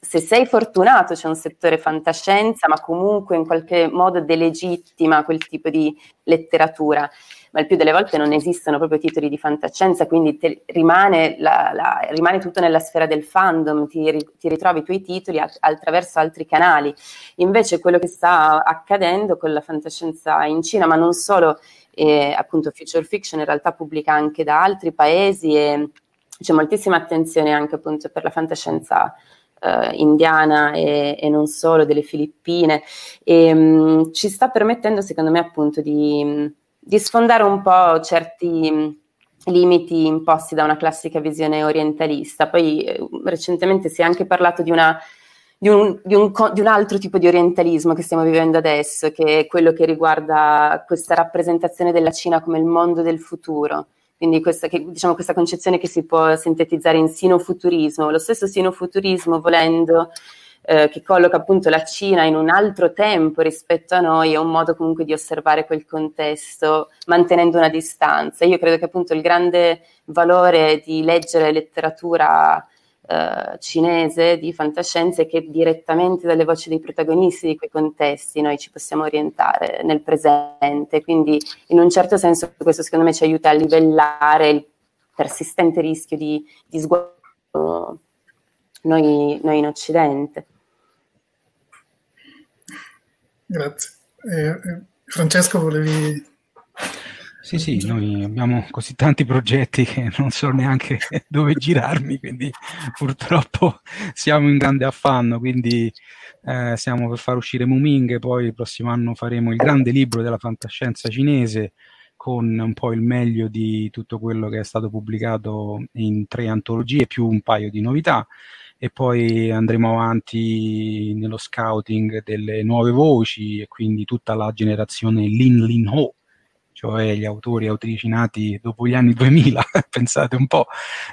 se sei fortunato c'è un settore fantascienza, ma comunque in qualche modo delegittima quel tipo di letteratura. Ma il più delle volte non esistono proprio titoli di fantascienza, quindi rimane, la, la, rimane, tutto nella sfera del fandom, ti, ti ritrovi i tuoi titoli attraverso altri canali. Invece quello che sta accadendo con la fantascienza in Cina, ma non solo, eh, appunto Future Fiction in realtà pubblica anche da altri paesi e c'è moltissima attenzione anche appunto per la fantascienza eh, indiana e, e, non solo, delle Filippine, e, mh, ci sta permettendo secondo me appunto di, di sfondare un po' certi mh, limiti imposti da una classica visione orientalista. Poi eh, recentemente si è anche parlato di una di un, di, un, di un, altro tipo di orientalismo che stiamo vivendo adesso, che è quello che riguarda questa rappresentazione della Cina come il mondo del futuro. Quindi questa, che, diciamo, questa concezione che si può sintetizzare in sinofuturismo, lo stesso sinofuturismo volendo eh, che colloca appunto la Cina in un altro tempo rispetto a noi, è un modo comunque di osservare quel contesto mantenendo una distanza. Io credo che appunto il grande valore di leggere letteratura eh, cinese di fantascienza e che direttamente dalle voci dei protagonisti di quei contesti noi ci possiamo orientare nel presente. Quindi in un certo senso questo secondo me ci aiuta a livellare il persistente rischio di, di sguardo noi, noi in Occidente. Grazie. Eh, eh Francesco, volevi sì, sì, noi abbiamo così tanti progetti che non so neanche dove girarmi, quindi purtroppo siamo in grande affanno, quindi eh, stiamo per far uscire Muming, poi il prossimo anno faremo il grande libro della fantascienza cinese con un po' il meglio di tutto quello che è stato pubblicato in tre antologie più un paio di novità e poi andremo avanti nello scouting delle nuove voci e quindi tutta la generazione Lin Lin Ho, cioè gli autori e autrici nati dopo gli anni 2000, pensate un po',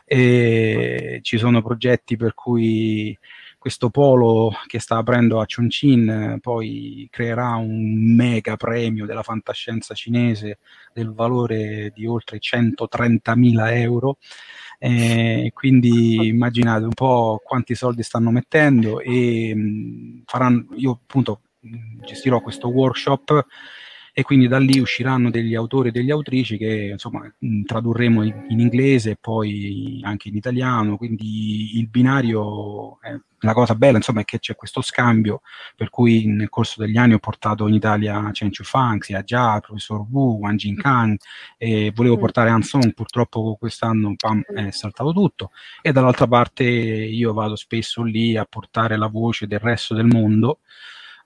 e ci sono progetti per cui questo polo che sta aprendo a Chongqing poi creerà un mega premio della fantascienza cinese del valore di oltre 130.000 euro. Eh, quindi immaginate un po' quanti soldi stanno mettendo e mh, faranno, io appunto gestirò questo workshop e quindi da lì usciranno degli autori e degli autrici che insomma tradurremo in, in inglese e poi anche in italiano, quindi il binario è la cosa bella insomma è che c'è questo scambio per cui nel corso degli anni ho portato in Italia Chen Chufang, Xia Jia, il professor Wu, Wang Jinkang e volevo mm. portare Han Song, purtroppo quest'anno pam, è saltato tutto. E dall'altra parte io vado spesso lì a portare la voce del resto del mondo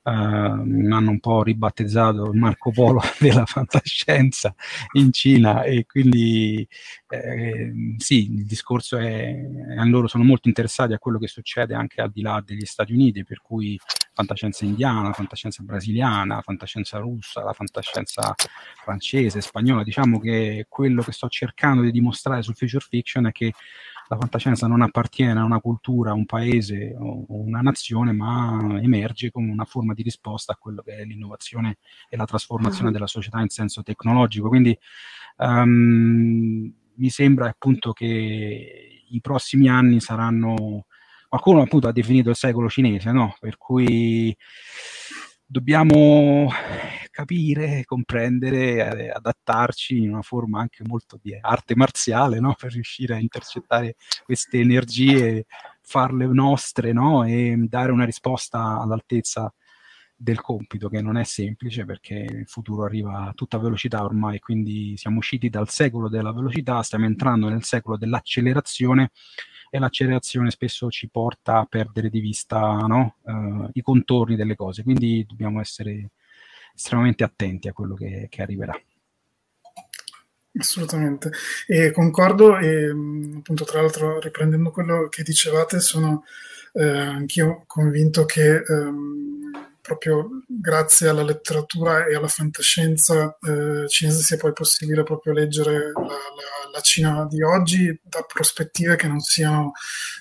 Uh, hanno un po' ribattezzato il Marco Polo della fantascienza in Cina e quindi eh, sì, il discorso è, loro sono molto interessati a quello che succede anche al di là degli Stati Uniti, per cui fantascienza indiana, fantascienza brasiliana, fantascienza russa, la fantascienza francese, spagnola, diciamo che quello che sto cercando di dimostrare sul future fiction è che la fantascienza non appartiene a una cultura, a un paese o una nazione, ma emerge come una forma di risposta a quello che è l'innovazione e la trasformazione uh-huh. della società in senso tecnologico. Quindi um, mi sembra appunto che i prossimi anni saranno qualcuno appunto ha definito il secolo cinese, no? Per cui dobbiamo capire, comprendere, adattarci in una forma anche molto di arte marziale, no? per riuscire a intercettare queste energie, farle nostre no? e dare una risposta all'altezza del compito, che non è semplice perché il futuro arriva a tutta velocità ormai, quindi siamo usciti dal secolo della velocità, stiamo entrando nel secolo dell'accelerazione e l'accelerazione spesso ci porta a perdere di vista no? uh, i contorni delle cose, quindi dobbiamo essere estremamente attenti a quello che, che arriverà. Assolutamente, e concordo e appunto tra l'altro riprendendo quello che dicevate sono eh, anch'io convinto che ehm, proprio grazie alla letteratura e alla fantascienza eh, cinese sia poi possibile proprio leggere la, la, la, Cina di oggi da prospettive che non siano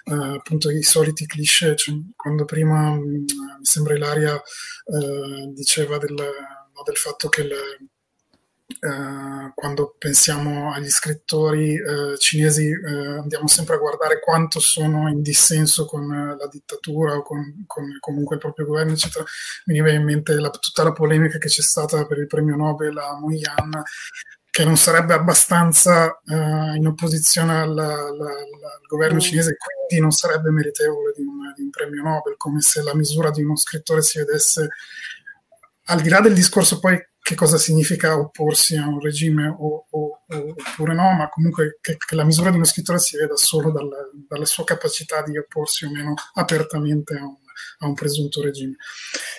eh, appunto i soliti cliché. Cioè, quando prima mh, mi sembra Ilaria eh, diceva del, no, del, fatto che le, Uh, quando pensiamo agli scrittori uh, cinesi uh, andiamo sempre a guardare quanto sono in dissenso con la dittatura o con, con, comunque il proprio governo, eccetera. Mi viene in mente la, tutta la polemica che c'è stata per il premio Nobel a Moyan, che non sarebbe abbastanza in opposizione al, al, al governo mm. cinese quindi non sarebbe meritevole di un, di un premio Nobel, come se la misura di uno scrittore si vedesse al di là del discorso poi che cosa significa opporsi a un regime o, o, oppure no, ma comunque che, che, la misura di uno scrittore si veda solo dal, dalla sua capacità di opporsi o meno apertamente a un, a un presunto regime.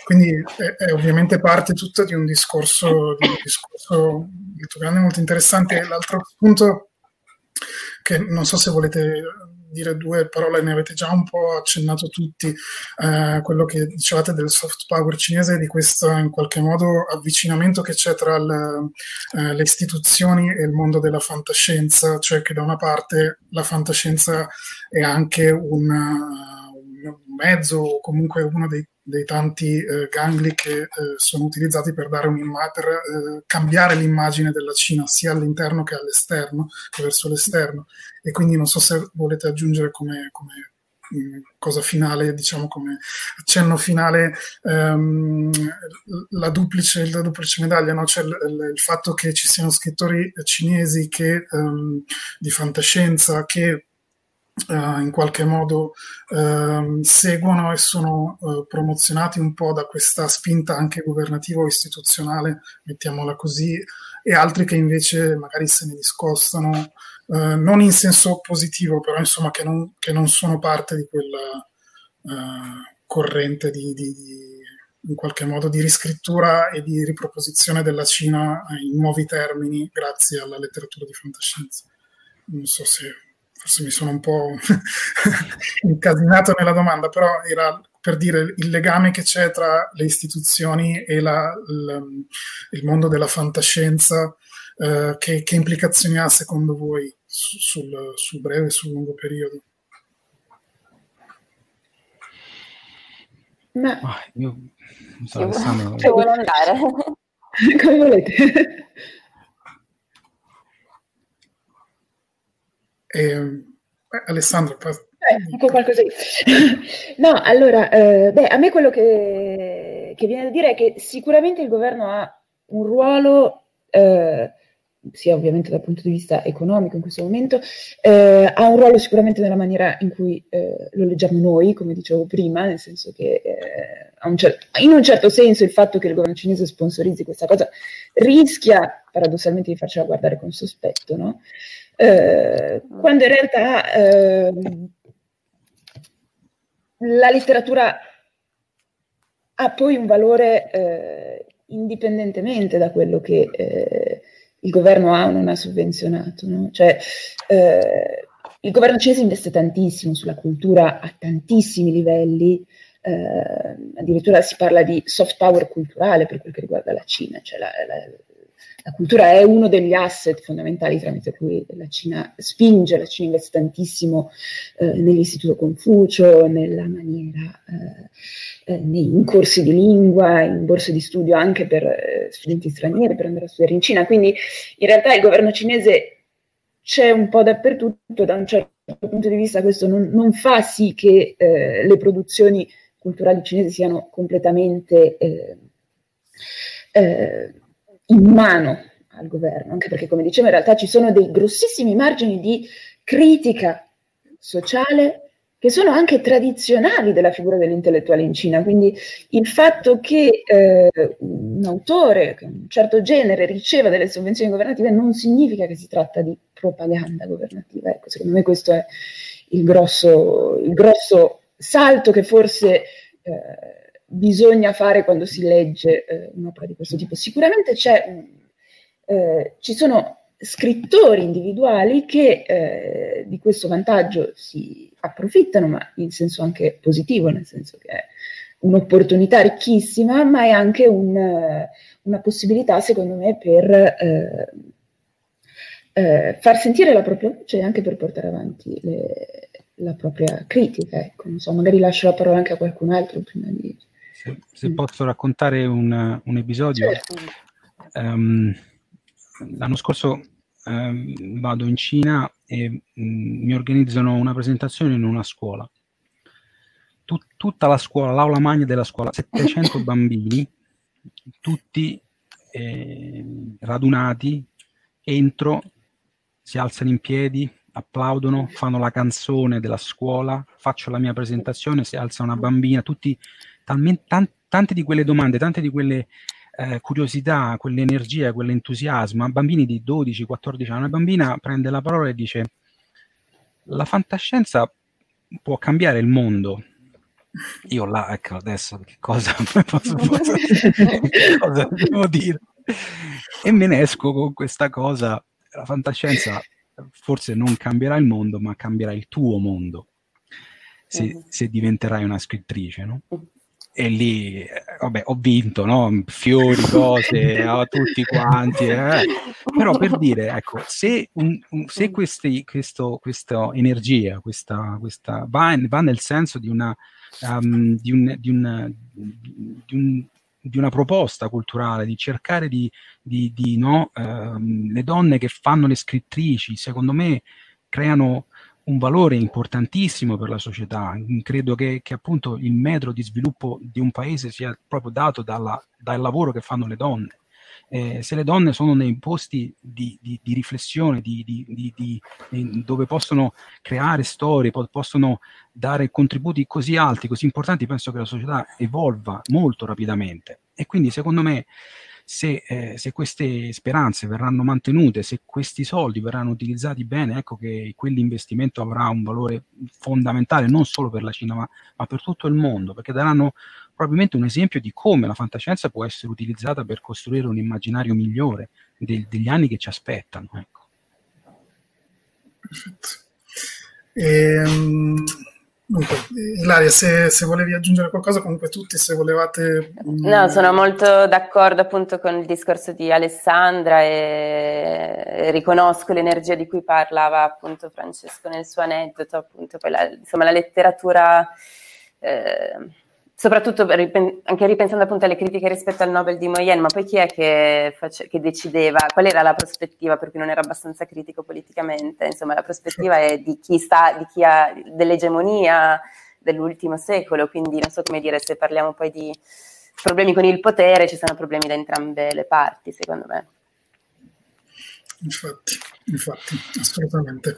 Quindi è, è, ovviamente parte tutta di un discorso, di un discorso molto grande, molto interessante. L'altro punto che non so se volete dire due parole, ne avete già un po' accennato tutti, eh, quello che dicevate del soft power cinese, di questo in qualche modo avvicinamento che c'è tra le, eh, le istituzioni e il mondo della fantascienza, cioè che da una parte la fantascienza è anche un, un mezzo o comunque uno dei dei tanti eh, gangli che eh, sono utilizzati per, dare per eh, cambiare l'immagine della Cina sia all'interno che all'esterno, che verso l'esterno. E quindi non so se volete aggiungere come, come mm, cosa finale, diciamo come accenno finale, ehm, la, duplice, la duplice medaglia, no? cioè il, il, fatto che ci siano scrittori cinesi che, ehm, di fantascienza che Uh, in qualche modo uh, seguono e sono uh, promozionati un po' da questa spinta anche governativa o istituzionale, mettiamola così, e altri che invece magari se ne discostano, eh, non in senso positivo, però insomma che non, che non sono parte di quella corrente di, di, di, in qualche modo di riscrittura e di riproposizione della Cina in nuovi termini grazie alla letteratura di fantascienza. Non so se forse mi sono un po' incasinato nella domanda, però era per dire il legame che c'è tra le istituzioni e la, il, il, mondo della fantascienza, eh, che, che, implicazioni ha secondo voi sul, sul breve e sul lungo periodo? Ma oh, io non so, Alessandro... Vuole andare? Come volete. Eh, Alessandro, eh, dico qualcosa no, allora, eh, beh, a me quello che, che, viene da dire è che sicuramente il governo ha un ruolo, eh, sia ovviamente dal punto di vista economico in questo momento, eh, ha un ruolo sicuramente nella maniera in cui eh, lo leggiamo noi, come dicevo prima, nel senso che un cer- in un certo senso il fatto che il governo cinese sponsorizzi questa cosa rischia paradossalmente di farcela guardare con sospetto, no? Eh, quando in realtà eh, la letteratura ha poi un valore eh, indipendentemente da quello che eh, il governo ha o non ha sovvenzionato. No? Cioè, eh, il governo cinese investe tantissimo sulla cultura a tantissimi livelli, eh, addirittura si parla di soft power culturale per quel che riguarda la Cina, cioè la, la, la cultura è uno degli asset fondamentali tramite cui la Cina spinge, la Cina investe tantissimo eh, nell'Istituto Confucio, nella maniera, eh, eh, in corsi di lingua, in borse di studio anche per eh, studenti stranieri per andare a studiare in Cina. Quindi in realtà il governo cinese c'è un po' dappertutto, da un certo punto di vista questo non, non fa sì che eh, le produzioni culturali cinesi siano completamente eh, eh, in mano al governo, anche perché, come dicevo, in realtà ci sono dei grossissimi margini di critica sociale che sono anche tradizionali della figura dell'intellettuale in Cina. Quindi il fatto che eh, un autore di un certo genere riceva delle sovvenzioni governative non significa che si tratta di propaganda governativa. Ecco, secondo me questo è il grosso, il grosso salto che forse eh, bisogna fare quando si legge eh, un'opera di questo tipo. Sicuramente eh, ci sono scrittori individuali che eh, di questo vantaggio si approfittano, ma in senso anche positivo, nel senso che è un'opportunità ricchissima, ma è anche un, una possibilità, secondo me, per eh, eh, far sentire la propria voce e anche per portare avanti le, la propria critica. Ecco, non so, magari lascio la parola anche a qualcun altro prima di se, se posso raccontare un, un episodio. Certo. Um, l'anno scorso um, vado in Cina e um, mi organizzano una presentazione in una scuola. Tut, tutta la scuola, l'aula magna della scuola, 700 bambini, tutti eh, radunati, entro, si alzano in piedi, applaudono, fanno la canzone della scuola, faccio la mia presentazione, si alza una bambina, tutti talmente, tan, tante di quelle domande, tante di quelle eh, curiosità, quell'energia, quell'entusiasmo, bambini di 12-14 anni, una bambina prende la parola e dice la fantascienza può cambiare il mondo. Io là, ecco, adesso che cosa, posso, posso, cosa devo dire? E me ne esco con questa cosa, la fantascienza forse non cambierà il mondo, ma cambierà il tuo mondo, se, se diventerai una scrittrice, no? E lì, vabbè, ho vinto, no? Fiori, cose, a tutti quanti. Eh. Però per dire, ecco, se, un, un, se questi, questo, questa energia questa, questa va, va, nel senso di una, um, di, un, di, un, di, di, una proposta culturale, di cercare di, di no, um, le donne che fanno le scrittrici, secondo me creano un valore importantissimo per la società. Credo che, che, appunto il metro di sviluppo di un paese sia proprio dato dalla, dal lavoro che fanno le donne. Eh, se le donne sono nei posti di, di, di riflessione, di, dove possono creare storie, po- possono dare contributi così alti, così importanti, penso che la società evolva molto rapidamente. E quindi secondo me se, eh, se, queste speranze verranno mantenute, se questi soldi verranno utilizzati bene, ecco che quell'investimento avrà un valore fondamentale non solo per la Cina, ma, ma per tutto il mondo, perché daranno probabilmente un esempio di come la fantascienza può essere utilizzata per costruire un immaginario migliore de- degli anni che ci aspettano. Ecco. E, um, Dunque, Ilaria, se, se, volevi aggiungere qualcosa, comunque tutti, se volevate... No, mm, sono molto d'accordo appunto con il discorso di Alessandra e riconosco l'energia di cui parlava appunto Francesco nel suo aneddoto, appunto quella, insomma la letteratura... Eh, soprattutto anche ripensando appunto alle critiche rispetto al Nobel di Moyen, ma poi chi è che, face, che, decideva, qual era la prospettiva per cui non era abbastanza critico politicamente? Insomma, la prospettiva è di chi sta, di chi ha dell'egemonia dell'ultimo secolo, quindi non so come dire, se parliamo poi di problemi con il potere, ci sono problemi da entrambe le parti, secondo me. Infatti, infatti, assolutamente.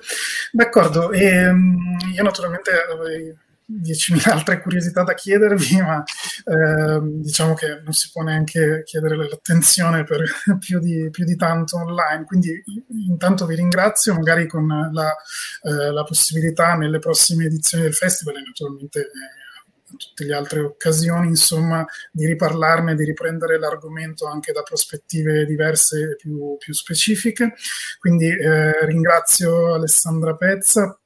D'accordo, e, ehm, io naturalmente avrei 10.000 altre curiosità da chiedervi, ma eh, diciamo che non si può neanche chiedere l'attenzione per più di, più di, tanto online. Quindi intanto vi ringrazio, magari con la, eh, la possibilità nelle prossime edizioni del festival e naturalmente eh, tutte le altre occasioni, insomma, di riparlarne, di riprendere l'argomento anche da prospettive diverse e più, più specifiche. Quindi eh, ringrazio Alessandra Pezza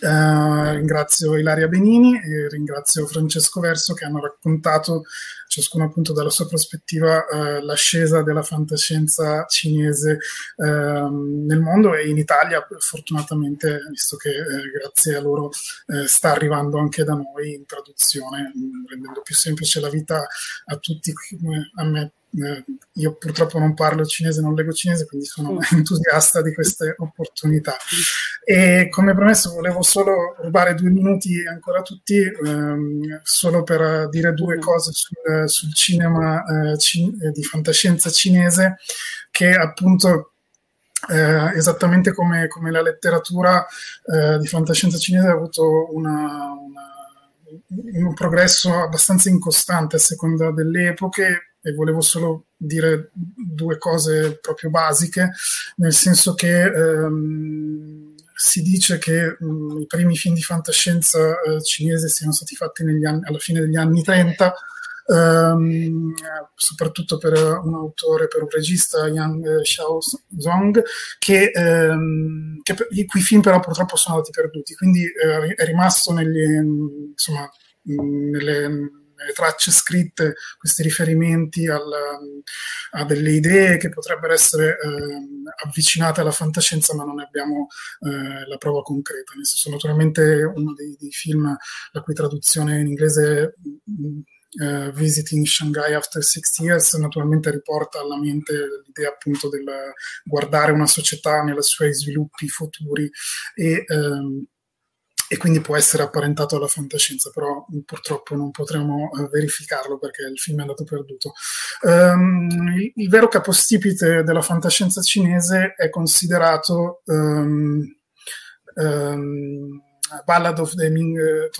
Uh, ringrazio Ilaria Benini e ringrazio Francesco Verso che hanno raccontato, ciascuno appunto dalla sua prospettiva, uh, l'ascesa della fantascienza cinese uh, nel mondo e in Italia, fortunatamente, visto che eh, grazie a loro sta arrivando anche da noi in traduzione, rendendo più semplice la vita a tutti, a me. eh, io purtroppo non parlo cinese, non leggo cinese, quindi sono mm. entusiasta di queste opportunità. E come promesso volevo solo rubare due minuti ancora a tutti, ehm, solo per dire due mm. cose sul, sul cinema eh, cin- eh, di fantascienza cinese, che appunto eh, esattamente come, come, la letteratura eh, di fantascienza cinese ha avuto una, una un progresso abbastanza incostante a seconda delle epoche e volevo solo dire due cose proprio basiche, nel senso che ehm, si dice che mh, mm, i primi film di fantascienza eh, cinese siano stati fatti anni, alla fine degli anni 30, ehm, soprattutto per un autore, per un regista, Yang Xiaozong, che, ehm, che, i cui film però purtroppo sono andati perduti, quindi eh, è rimasto negli, insomma, nelle nelle tracce scritte questi riferimenti al, a delle idee che potrebbero essere eh, avvicinate alla fantascienza, ma non abbiamo eh, la prova concreta. Nel senso, naturalmente uno dei, dei, film la cui traduzione in inglese Uh, Visiting Shanghai After 60 Years naturalmente riporta alla mente l'idea appunto del guardare una società nei suoi sviluppi futuri e um, e quindi può essere apparentato alla fantascienza, però purtroppo non potremo uh, verificarlo perché il film è andato perduto. Um, il, il, vero capostipite della fantascienza cinese è considerato um, um, Ballad of the Ming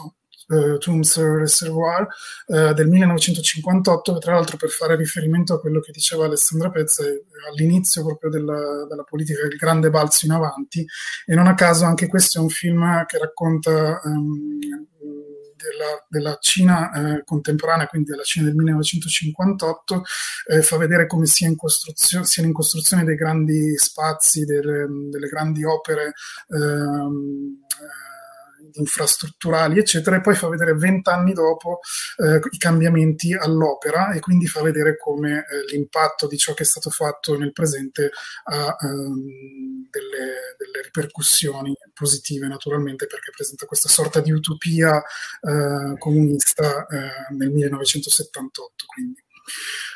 uh, Tombs Reservoir uh, del 1958, tra l'altro per fare riferimento a quello che diceva Alessandra Pezza all'inizio proprio della, della politica del grande balzo in avanti. E non a caso anche questo è un film che racconta um, della, della, Cina eh, contemporanea, quindi della Cina del 1958, eh, fa vedere come sia in siano in costruzione dei grandi spazi, delle, delle grandi opere ehm, infrastrutturali, eccetera, e poi fa vedere vent'anni dopo eh, i cambiamenti all'opera e quindi fa vedere come eh, l'impatto di ciò che è stato fatto nel presente ha ehm, delle, delle, ripercussioni positive naturalmente perché presenta questa sorta di utopia eh, comunista eh, nel 1978. Quindi.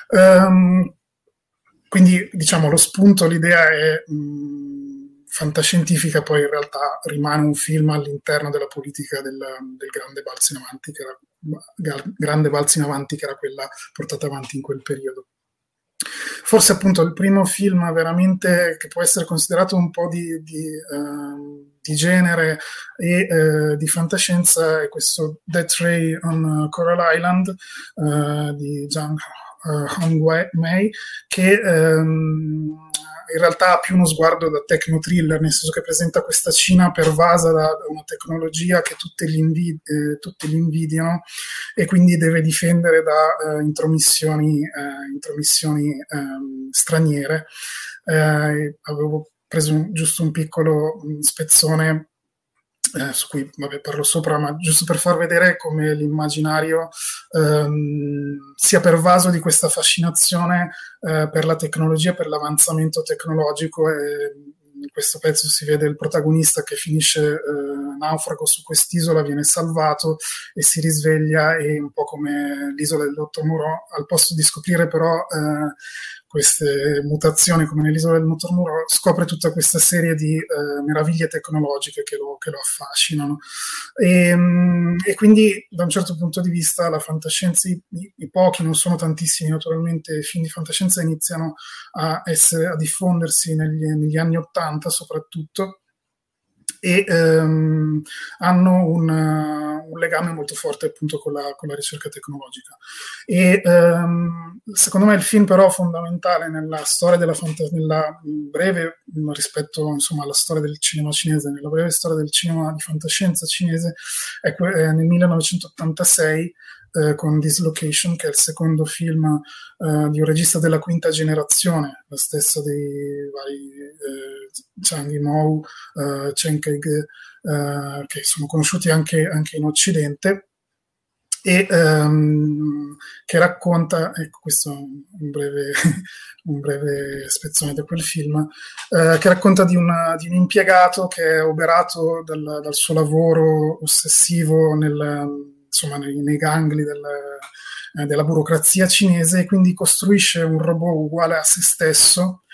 Um, quindi diciamo lo spunto, l'idea è mh, fantascientifica poi in realtà rimane un film all'interno della politica del, del grande balzo in avanti, che era, grande balzo in avanti che era quella portata avanti in quel periodo. Forse appunto il primo film veramente che può essere considerato un po' di, di, uh, di genere e uh, di fantascienza è questo Death Ray on Coral Island uh, di Zhang Hong Mei che um, in realtà ha più uno sguardo da techno thriller, nel senso che presenta questa Cina pervasa da una tecnologia che tutti gli, invid- eh, tutti gli invidiano e quindi deve difendere da eh, intromissioni, eh, intromissioni ehm, straniere. Eh, avevo preso un, giusto un piccolo spezzone eh, su cui vabbè, parlo sopra, ma giusto per far vedere come l'immaginario ehm, sia pervaso di questa fascinazione eh, per la tecnologia, per l'avanzamento tecnologico e in questo pezzo si vede il protagonista che finisce eh, naufrago su quest'isola, viene salvato e si risveglia e un po' come l'isola del dottor Muro, al posto di scoprire però eh, queste mutazioni come nell'isola del motor muro, scopre tutta questa serie di eh, meraviglie tecnologiche che lo, che lo affascinano. E, mm, e, quindi da un certo punto di vista la fantascienza, i, i, pochi, non sono tantissimi naturalmente, i film di fantascienza iniziano a, essere, a diffondersi negli, negli anni Ottanta soprattutto e ehm, hanno un, un, legame molto forte appunto con la, con la ricerca tecnologica. E ehm, secondo me il film però fondamentale nella storia della fantasia, nella breve rispetto insomma alla storia del cinema cinese, nella breve storia del cinema di fantascienza cinese, è que- nel 1986 eh, con Dislocation, che è il secondo film eh, di un regista della quinta generazione, la stessa dei vari eh, Zhang Yimou, eh, Chen Kaige, eh, che sono conosciuti anche, anche in Occidente. E um, che racconta, ecco questo è un breve, un breve spezzone da quel film, uh, che racconta di, una, di, un impiegato che è oberato dal, dal suo lavoro ossessivo nel, insomma, nei, nei gangli del, eh, della burocrazia cinese e quindi costruisce un robot uguale a se stesso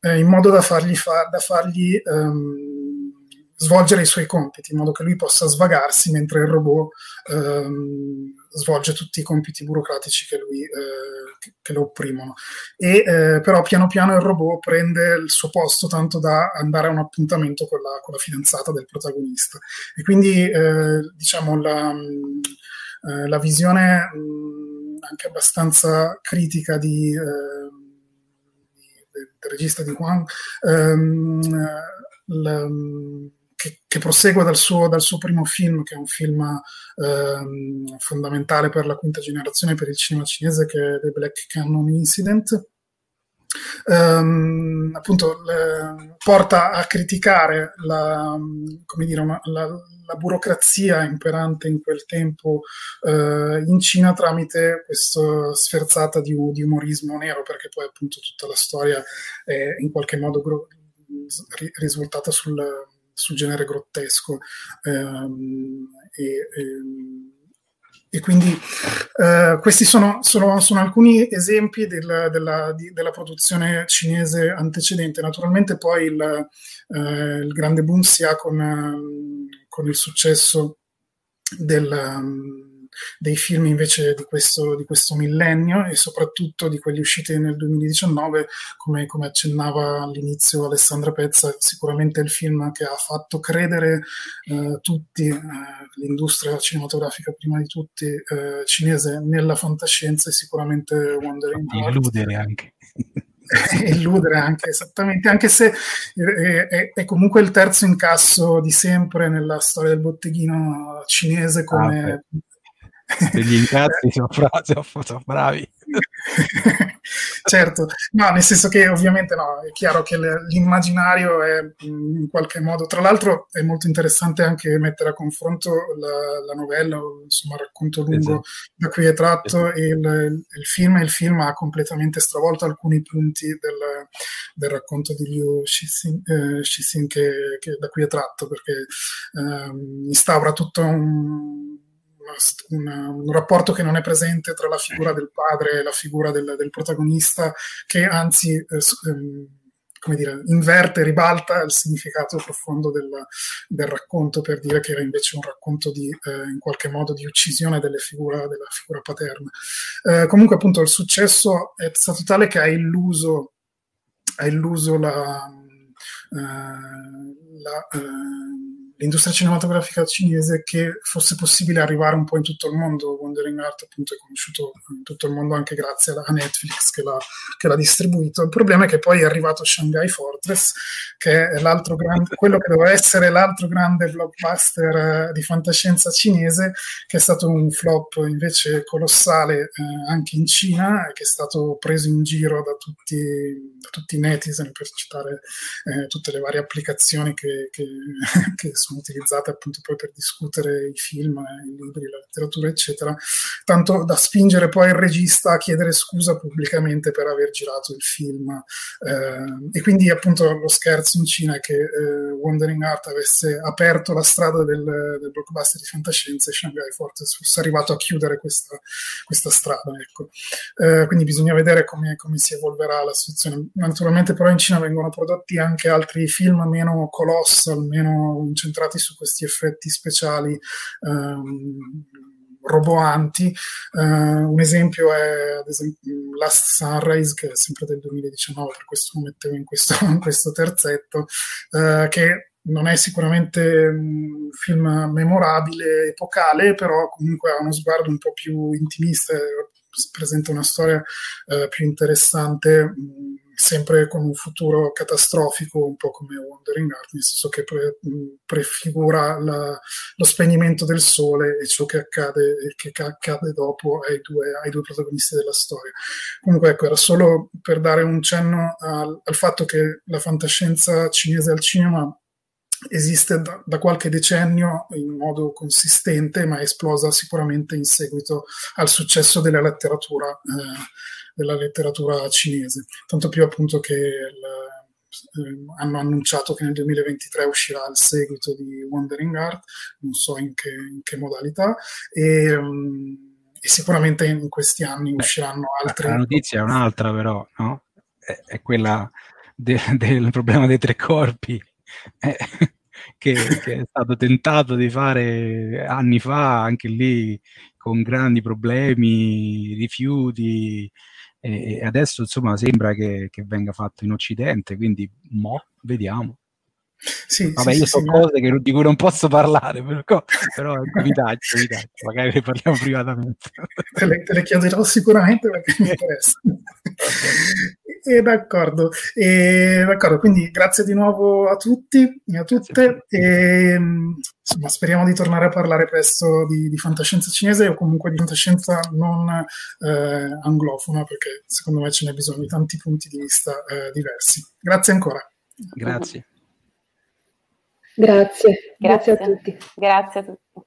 eh, in modo da fargli, fa- da fargli um, svolgere i suoi compiti, in modo che lui possa svagarsi mentre il robot um, svolge tutti i compiti burocratici che, lui, eh, che, lo opprimono. E, eh, però piano piano il robot prende il suo posto tanto da andare a un appuntamento con la, con la fidanzata del protagonista. E quindi eh, diciamo la, eh, la visione mh, anche abbastanza critica di, eh, del, regista di Juan ehm, la, che, che, prosegue dal suo, dal suo, primo film, che è un film ehm, fondamentale per la quinta generazione per il cinema cinese, che è The Black Cannon Incident. Um, appunto le, porta a criticare la, dire, una, la, la, burocrazia imperante in quel tempo uh, in Cina tramite questa sferzata di, di, umorismo nero, perché poi appunto tutta la storia è in qualche modo gro- risultata sul, sul genere grottesco um, e, e, e, quindi uh, questi sono, sono, sono, alcuni esempi del, della, di, della, produzione cinese antecedente. Naturalmente poi il, uh, il grande boom si ha con, con il successo del, um, dei film invece di questo, di questo, millennio e soprattutto di quelli usciti nel 2019, come, come, accennava all'inizio Alessandra Pezza, sicuramente il film che ha fatto credere eh, tutti, eh, l'industria cinematografica prima di tutti eh, cinese, nella fantascienza è sicuramente Wandering Heart. Illudere anche. illudere anche esattamente, anche se è, è, è, comunque il terzo incasso di sempre nella storia del botteghino cinese come, ah, degli incazzi sono, bravi, sono bravi. certo, no, nel senso che ovviamente no, è chiaro che l'immaginario è in qualche modo, tra l'altro è molto interessante anche mettere a confronto la, la novella, insomma il racconto lungo esatto. da cui è tratto esatto. il, il, film, il film ha completamente stravolto alcuni punti del, del racconto di Liu Shixin, eh, che, che, da cui è tratto, perché eh, instaura tutto un una, un rapporto che non è presente tra la figura del padre e la figura del, del protagonista, che anzi eh, ehm, come dire, inverte, ribalta il significato profondo del, del, racconto per dire che era invece un racconto di, eh, in qualche modo di uccisione figura, della figura paterna. Eh, comunque appunto il successo è stato tale che ha illuso, ha illuso la, eh, la eh, l'industria cinematografica cinese che fosse possibile arrivare un po' in tutto il mondo. Wandering Art appunto è conosciuto in tutto il mondo anche grazie a Netflix che l'ha, che l'ha distribuito. Il problema è che poi è arrivato Shanghai Fortress, che è l'altro grande, quello che doveva essere l'altro grande blockbuster eh, di fantascienza cinese, che è stato un flop invece colossale eh, anche in Cina, che è stato preso in giro da tutti, da tutti i netizen per citare eh, tutte le varie applicazioni che, che, che sono utilizzate appunto poi per discutere i film, i libri, la letteratura, eccetera, tanto da spingere poi il regista a chiedere scusa pubblicamente per aver girato il film. Eh, e quindi appunto lo scherzo in Cina è che eh, Wandering Art avesse aperto la strada del, del blockbuster di fantascienza e Shanghai forse fosse arrivato a chiudere questa, questa strada. Ecco. Eh, quindi bisogna vedere come, come si evolverà la situazione. Naturalmente però in Cina vengono prodotti anche altri film meno colossal, meno incentrati su questi effetti speciali. Ehm, roboanti. Uh, un esempio è ad esempio, Last Sunrise, che è sempre del 2019, per questo lo mettevo in questo, in questo terzetto, uh, che non è sicuramente un film memorabile, epocale, però comunque ha uno sguardo un po' più intimista, presenta una storia uh, più interessante. Mh, sempre con un futuro catastrofico, un po' come Wandering Art, nel senso che pre, prefigura la, lo spegnimento del sole e ciò che accade, che accade dopo ai due, ai due, protagonisti della storia. Comunque, ecco, era solo per dare un cenno al, al fatto che la fantascienza cinese al cinema esiste da, da, qualche decennio in modo consistente, ma è esplosa sicuramente in seguito al successo della letteratura. Eh, della letteratura cinese, tanto più appunto che il, eh, hanno annunciato che nel 2023 uscirà il seguito di Wandering Art, non so in che, in che modalità, e, um, e, sicuramente in questi anni usciranno altre. La notizia è un'altra però, no? È, è quella de, del problema dei tre corpi. Eh, che, che, è stato tentato di fare anni fa, anche lì con grandi problemi, rifiuti, e adesso insomma sembra che, che venga fatto in Occidente, quindi mo, vediamo. Sì, Vabbè, sì, io so sì, cose che, di cui non posso parlare, però, però vi taglio, vi taglio, magari ne parliamo privatamente. Te le, te le chiederò sicuramente perché mi interessa. E d'accordo. E, d'accordo, quindi grazie di nuovo a tutti e a tutte. E, insomma, speriamo di tornare a parlare presto di, di fantascienza cinese o comunque di fantascienza non eh, anglofona, perché secondo me ce n'è bisogno di tanti punti di vista eh, diversi. Grazie ancora. Grazie. Grazie, grazie, grazie a tutti. Grazie a tutti.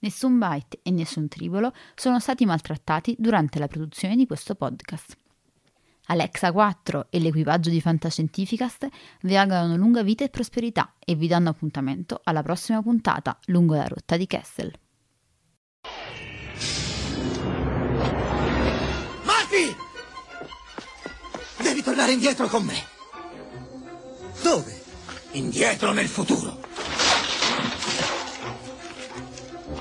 Nessun byte e nessun tribolo sono stati maltrattati durante la produzione di questo podcast. Alexa 4 e l'equipaggio di Fantascientificast vi augurano lunga vita e prosperità e vi danno appuntamento alla prossima puntata lungo la rotta di Kessel. Marty! Devi tornare indietro con me. Dove? Indietro nel futuro.